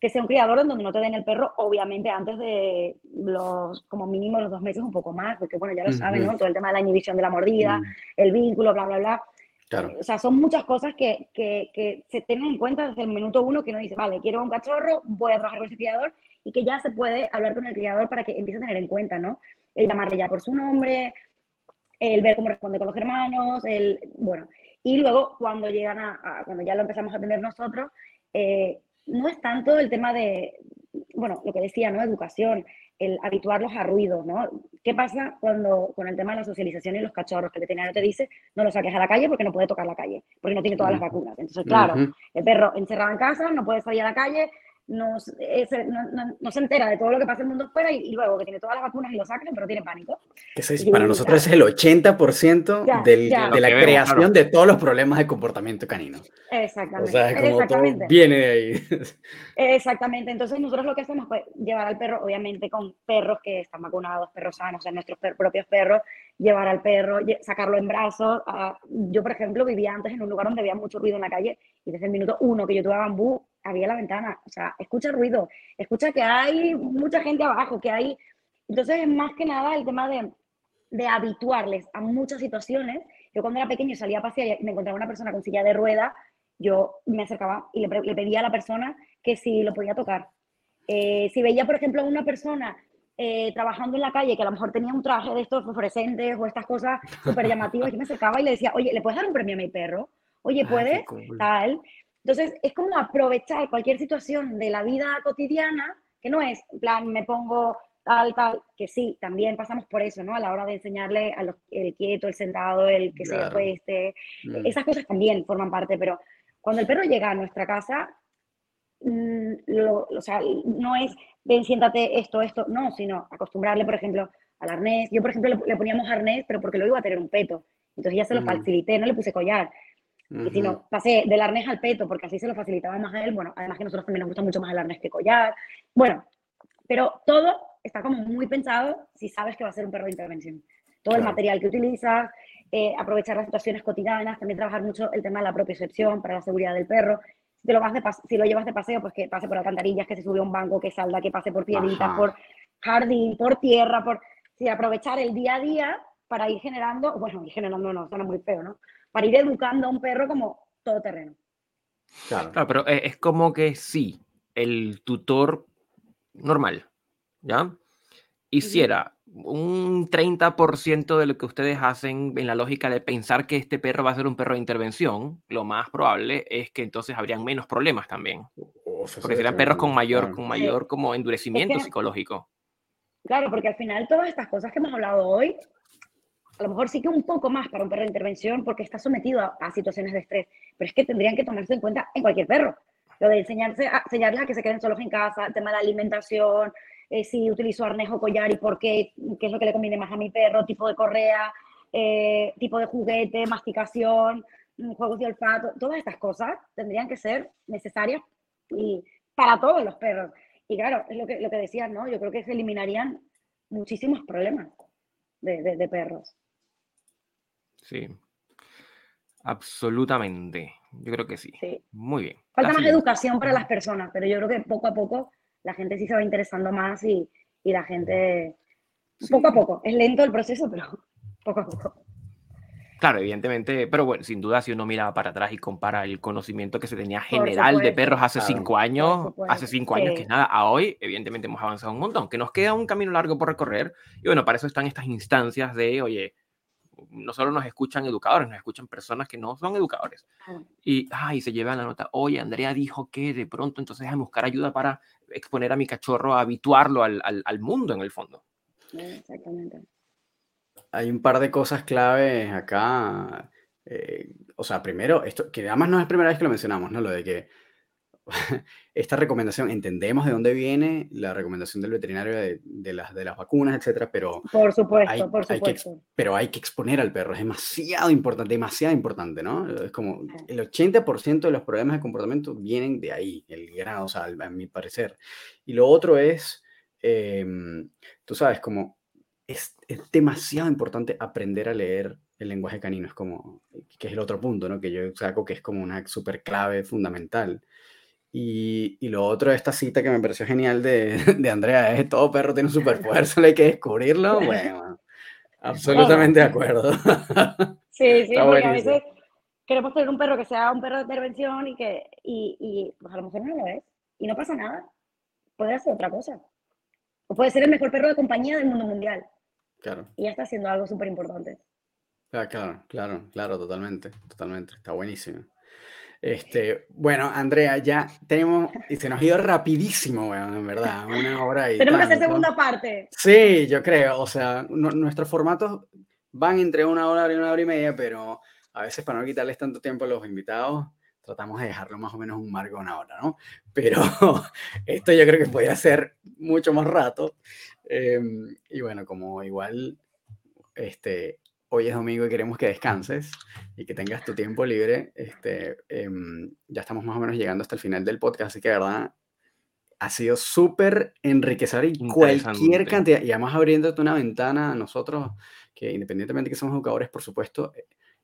que sea un criador en donde no te den el perro, obviamente antes de los, como mínimo los dos meses, un poco más, porque bueno, ya lo saben, Ujú. ¿no? Todo el tema de la inhibición de la mordida, Mm, el vínculo, bla, bla, bla. Claro. O sea, son muchas cosas que, que, que se tienen en cuenta desde el minuto uno que uno dice, vale, quiero un cachorro, voy a trabajar con ese criador y que ya se puede hablar con el criador para que empiece a tener en cuenta, ¿no? El llamarle ya por su nombre, el ver cómo responde con los hermanos, el, bueno. Y luego cuando llegan a, a- cuando ya lo empezamos a tener nosotros, eh, no es tanto el tema de, bueno, lo que decía, ¿no? Educación, el habituarlos a ruidos, ¿no? ¿Qué pasa cuando con el tema de la socialización y los cachorros? Que el veterinario te dice, no lo saques a la calle porque no puede tocar la calle, porque no tiene todas las vacunas. Entonces, claro, Ujú. el perro encerrado en casa, no puede salir a la calle, no, s- ese- no, no- no se entera de todo lo que pasa en el mundo afuera y, y luego que tiene todas las vacunas y lo sacan, pero tiene pánico. Que Sí, para nosotros ese es el 80% Ya, del- ya. de la vemos, creación claro. de todos los problemas de comportamiento canino. O Exactamente. sea, es como todo exactamente. viene de ahí. Exactamente. Entonces nosotros lo que hacemos es llevar al perro, obviamente con perros que están vacunados, perros sanos, o sea, nuestros per- propios perros, llevar al perro, sacarlo en brazos. ah, yo, por ejemplo, vivía antes en un lugar donde había mucho ruido en la calle y desde el minuto uno que yo tuve bambú, había la ventana, o sea, escucha ruido, escucha que hay mucha gente abajo, que hay... Entonces es más que nada el tema de, de habituarles a muchas situaciones. Yo cuando era pequeño salía a pasear y me encontraba una persona con silla de ruedas, yo me acercaba y le, le pedía a la persona que si lo podía tocar. Eh, si veía, por ejemplo, a una persona eh, trabajando en la calle que a lo mejor tenía un traje de estos fluorescentes o estas cosas *laughs* súper llamativas, yo me acercaba y le decía, oye, ¿le puedes dar un premio a mi perro? Oye, Ah, ¿puedes? cool. Tal. Entonces, es como aprovechar cualquier situación de la vida cotidiana, que no es, en plan, me pongo tal, tal, que sí, también pasamos por eso, ¿no? A la hora de enseñarle a los, el quieto, el sentado, el que se Claro. acueste, Mm. esas cosas también forman parte, pero cuando el perro llega a nuestra casa, mm, lo- o sea, no es, ven, siéntate esto, esto, no, sino acostumbrarle, por ejemplo, al arnés. Yo, por ejemplo, le, le poníamos arnés, pero porque lo iba a tener un peto. Entonces ya se lo Mm. facilité, no le puse collar. Y si no, pasé del arnés al peto, porque así se lo facilitaba más a él. Bueno, además que a nosotros también nos gusta mucho más el arnés que collar. Bueno, pero todo está como muy pensado si sabes que va a ser un perro de intervención. Todo el Claro. material que utilizas, eh, aprovechar las situaciones cotidianas, también trabajar mucho el tema de la propiocepción para la seguridad del perro. Si, te lo vas de si lo llevas de paseo, pues que pase por alcantarillas, que se sube a un banco, que salga, que pase por piedritas, por jardín, por tierra, por sí, aprovechar el día a día para ir generando, bueno, ir generando no, suena muy feo, ¿no? Para ir educando a un perro como todoterreno. Claro. Claro, pero es como que sí, el tutor normal, ¿ya? Hiciera un 30% de lo que ustedes hacen en la lógica de pensar que este perro va a ser un perro de intervención, lo más probable es que entonces habrían menos problemas también. Porque serían ser perros con mayor, con mayor como endurecimiento psicológico. Claro, porque al final todas estas cosas que hemos hablado hoy, a lo mejor sí que un poco más para un perro de intervención porque está sometido a, situaciones de estrés, pero es que tendrían que tomarse en cuenta en cualquier perro. Lo de enseñarse a, enseñarles a que se queden solos en casa, el tema de la alimentación, eh, si utilizo arnés o collar y por qué, qué es lo que le conviene más a mi perro, tipo de correa, eh, tipo de juguete, masticación, mm, juegos de olfato, todas estas cosas tendrían que ser necesarias y para todos los perros. Y claro, es lo que, lo que decías, ¿no? Yo creo que se eliminarían muchísimos problemas de- de perros. Sí. Absolutamente. Yo creo que sí. Sí. Muy bien. Falta más educación para las personas, pero yo creo que poco a poco la gente sí se va interesando más y, y la gente, Sí. poco a poco, es lento el proceso, pero *laughs* poco a poco. Claro, evidentemente, pero bueno, sin duda si uno mira para atrás y compara el conocimiento que se tenía general de perros hace cinco años, hace cinco años que es nada, a hoy, evidentemente hemos avanzado un montón, que nos queda un camino largo por recorrer y bueno, para eso están estas instancias de, oye, no solo nos escuchan educadores, nos escuchan personas que no son educadores. Y, ay, se llevan la nota, oye, Andrea dijo que de pronto entonces a buscar ayuda para exponer a mi cachorro, a habituarlo al, al, al mundo en el fondo. Exactamente hay un par de cosas claves acá. Eh, o sea, primero, esto, que además no es la primera vez que lo mencionamos, ¿no? Lo de que *laughs* esta recomendación, entendemos de dónde viene la recomendación del veterinario de, las, de las vacunas, etcétera, pero. Por supuesto, por supuesto. pero hay que exponer al perro, es demasiado importante, demasiado importante, ¿no? Es como el 80% de los problemas de comportamiento vienen de ahí, el grado, o sea, a mi parecer. Y lo otro es, em, tú sabes, como es, demasiado importante aprender a leer el lenguaje canino, es como, que es el otro punto, ¿no? Que yo saco que es como una súper clave fundamental. Y, y, lo otro, esta cita que me pareció genial de, *laughs* de Andrea, es todo perro tiene un super fuerza, hay que descubrirlo. Bueno, *laughs* absolutamente de acuerdo. *laughs* Sí, sí, porque a veces queremos tener un perro que sea un perro de intervención y que, y, y pues a lo mejor no lo es. Y no pasa nada. Puede hacer otra cosa. O puede ser el mejor perro de compañía del mundo mundial. Y ya está haciendo algo súper importante. Ah, claro, claro, claro, totalmente, totalmente. Está buenísimo. Este, bueno, Andrea, ya tenemos, y se nos ha ido rapidísimo, en verdad, una hora y Tenemos que hacer segunda parte. Sí, yo creo, o sea, nuestros formatos van entre una hora y una hora y media, pero a veces para no quitarles tanto tiempo a los invitados, tratamos de dejarlo más o menos un marco de una hora, ¿no? Pero *laughs* esto yo creo que podría ser mucho más rato. Em, y bueno, como igual este, hoy es domingo y queremos que descanses y que tengas tu tiempo libre, este, em, ya estamos más o menos llegando hasta el final del podcast, así que de verdad ha sido súper enriquecedor y cualquier cantidad, y además abriéndote una ventana a nosotros, que independientemente de que somos educadores, por supuesto,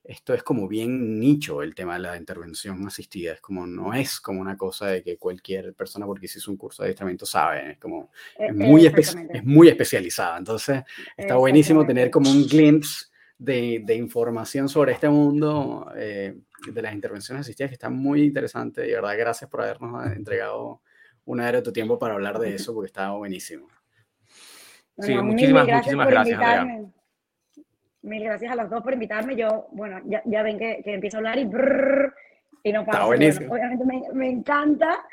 esto es como bien nicho el tema de la intervención asistida. Es como, no es como una cosa de que cualquier persona porque hizo un curso de adiestramiento sabe, es como, e, es muy, es muy especializada. Entonces, está buenísimo tener como un glimpse de, de información sobre este mundo eh, de las intervenciones asistidas que está muy interesante. Y de verdad, gracias por habernos entregado una hora de tu tiempo para hablar de eso porque estaba buenísimo. sí, muchísimas, muchísimas gracias. Mil gracias a los dos por invitarme. Yo, bueno, ya, ya ven que, que, empiezo a hablar y, y no pasa. obviamente me, me encanta.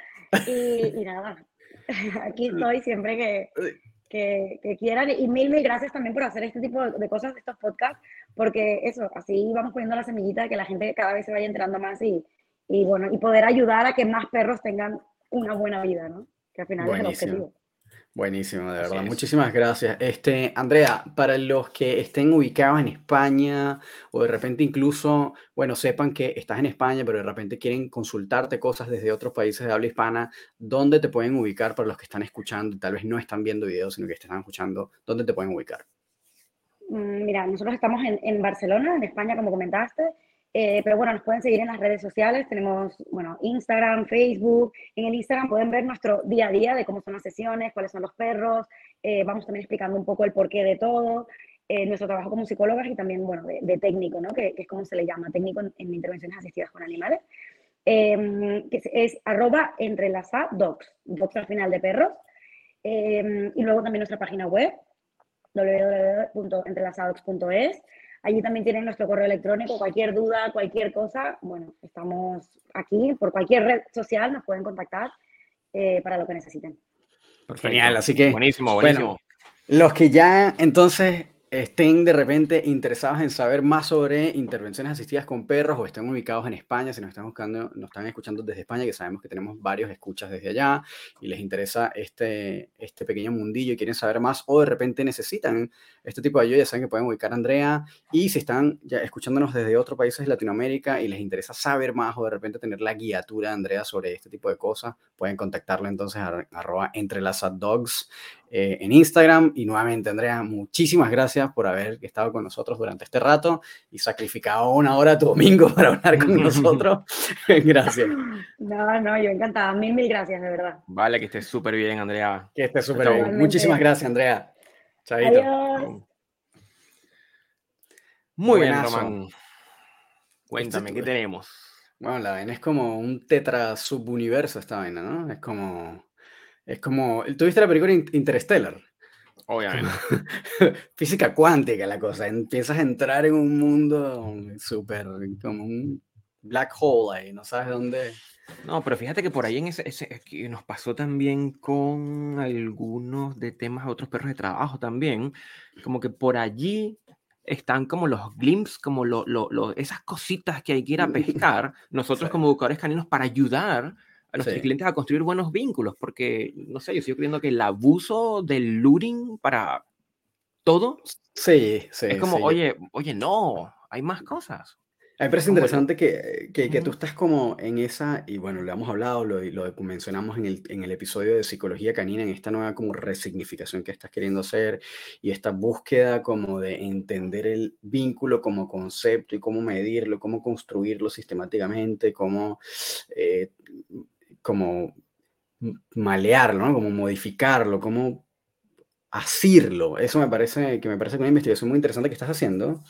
Y, y, nada, *laughs* aquí estoy siempre que, que, que, quieran. Y mil, mil gracias también por hacer este tipo de cosas, estos podcasts, porque eso, así vamos poniendo la semillita de que la gente cada vez se vaya enterando más y, y bueno, y poder ayudar a que más perros tengan una buena vida, ¿no? Que al final es el objetivo. Buenísimo, de verdad. Muchísimas gracias. Este, Andrea, para los que estén ubicados en España o de repente incluso, bueno, sepan que estás en España, pero de repente quieren consultarte cosas desde otros países de habla hispana, ¿dónde te pueden ubicar para los que están escuchando y tal vez no están viendo videos, sino que están escuchando? ¿Dónde te pueden ubicar? Mm, mira, nosotros estamos en, en Barcelona, en España, como comentaste. Eh, pero bueno, nos pueden seguir en las redes sociales. Tenemos, bueno, Instagram, Facebook. En el Instagram pueden ver nuestro día a día de cómo son las sesiones, cuáles son los perros. Eh, vamos también explicando un poco el porqué de todo. Eh, nuestro trabajo como psicólogas y también, bueno, de, técnico, ¿no? Que, es como se le llama, técnico en, intervenciones asistidas con animales. Em, que es, arroba entrelaza docs, docs al final de perros. Em, y luego también nuestra página web, www.entrelazadocs.es Allí también tienen nuestro correo electrónico, cualquier duda, cualquier cosa. Bueno, estamos aquí por cualquier red social, nos pueden contactar eh, para lo que necesiten. Genial, así que. Buenísimo, buenísimo. los que ya entonces estén de repente interesados en saber más sobre intervenciones asistidas con perros o estén ubicados en España, si nos están buscando, nos están escuchando desde España, que sabemos que tenemos varios escuchas desde allá y les interesa este, este pequeño mundillo y quieren saber más o de repente necesitan este tipo de ayuda, ya saben que pueden ubicar a Andrea y si están ya escuchándonos desde otros países de Latinoamérica y les interesa saber más o de repente tener la guiatura de Andrea sobre este tipo de cosas, pueden contactarla entonces a arroba dogs eh, en Instagram. Y nuevamente, Andrea, muchísimas gracias por haber estado con nosotros durante este rato y sacrificado una hora tu domingo *laughs* para hablar con nosotros. *laughs* gracias. No, no, yo encantada. Mil, mil gracias, de verdad. Vale, que estés súper bien, Andrea. Que estés súper bien. Muchísimas gracias, Andrea. Chaito. Muy bien, Román. Cuéntame, ¿qué tenemos? Bueno, la vaina es como un tetra subuniverso esta vaina, ¿no? Es como... Es como... ¿Tuviste la película Interstellar? Obviamente. *laughs* Física cuántica la cosa. Empiezas a entrar en un mundo súper... como un black hole ahí, no sabes dónde... No, pero fíjate que por ahí en ese, ese nos pasó también con algunos de temas a otros perros de trabajo también, como que por allí están como los glimpses, como lo, lo, esas cositas que hay que ir a pescar, *laughs* nosotros como educadores caninos para ayudar a los clientes a construir buenos vínculos, porque, no sé, yo sigo creyendo que el abuso del looting para todo sí, sí, es como, oye, oye, no, hay más cosas. A mí me parece interesante que, que, que, tú estás como en esa, y bueno, lo hemos hablado, lo, lo mencionamos en el, en el, episodio de psicología canina, en esta nueva como resignificación que estás queriendo hacer y esta búsqueda como de entender el vínculo como concepto y cómo medirlo, cómo construirlo sistemáticamente, cómo, eh, como malearlo, ¿no? Como modificarlo, cómo asirlo. Eso me parece que me parece una investigación muy interesante que estás haciendo.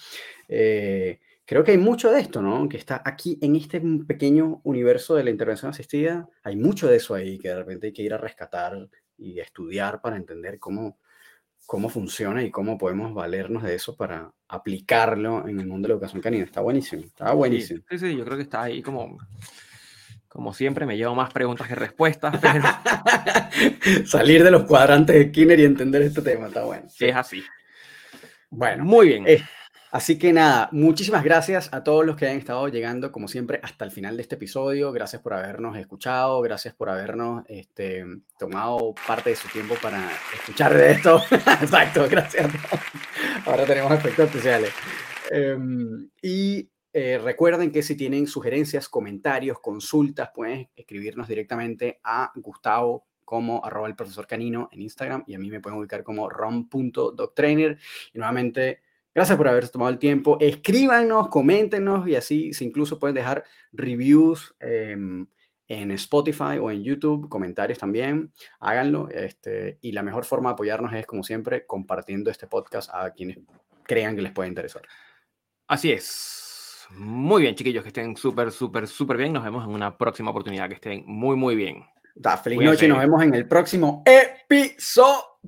Eh, creo que hay mucho de esto, ¿no? Que está aquí en este pequeño universo de la intervención asistida. Hay mucho de eso ahí que de repente hay que ir a rescatar y estudiar para entender cómo, cómo funciona y cómo podemos valernos de eso para aplicarlo en el mundo de la educación canina. Está buenísimo, está buenísimo. Sí, sí, yo creo que está ahí como... Como siempre, me llevo más preguntas que respuestas. *laughs* *laughs* Salir de los cuadrantes de Skinner y entender este tema, está bueno. Es así. Bueno, muy bien. Eh, Así que nada, muchísimas gracias a todos los que han estado llegando, como siempre, hasta el final de este episodio. Gracias por habernos escuchado, gracias por habernos este, tomado parte de su tiempo para escuchar de esto. *laughs* Exacto, gracias. Ahora tenemos efectos especiales. Em, y eh, recuerden que si tienen sugerencias, comentarios, consultas, pueden escribirnos directamente a Gustavo como arroba el profesor canino en Instagram y a mí me pueden ubicar como rom.doctrainer. Y nuevamente Gracias por haber tomado el tiempo. Escríbanos, coméntenos y así si incluso pueden dejar reviews em, en Spotify o en YouTube, comentarios también. Háganlo. Este, y la mejor forma de apoyarnos es, como siempre, compartiendo este podcast a quienes crean que les puede interesar. Así es. Muy bien, chiquillos, que estén súper, súper, súper bien. Nos vemos en una próxima oportunidad. Que estén muy, muy bien. Da, feliz noche y nos vemos en el próximo episodio.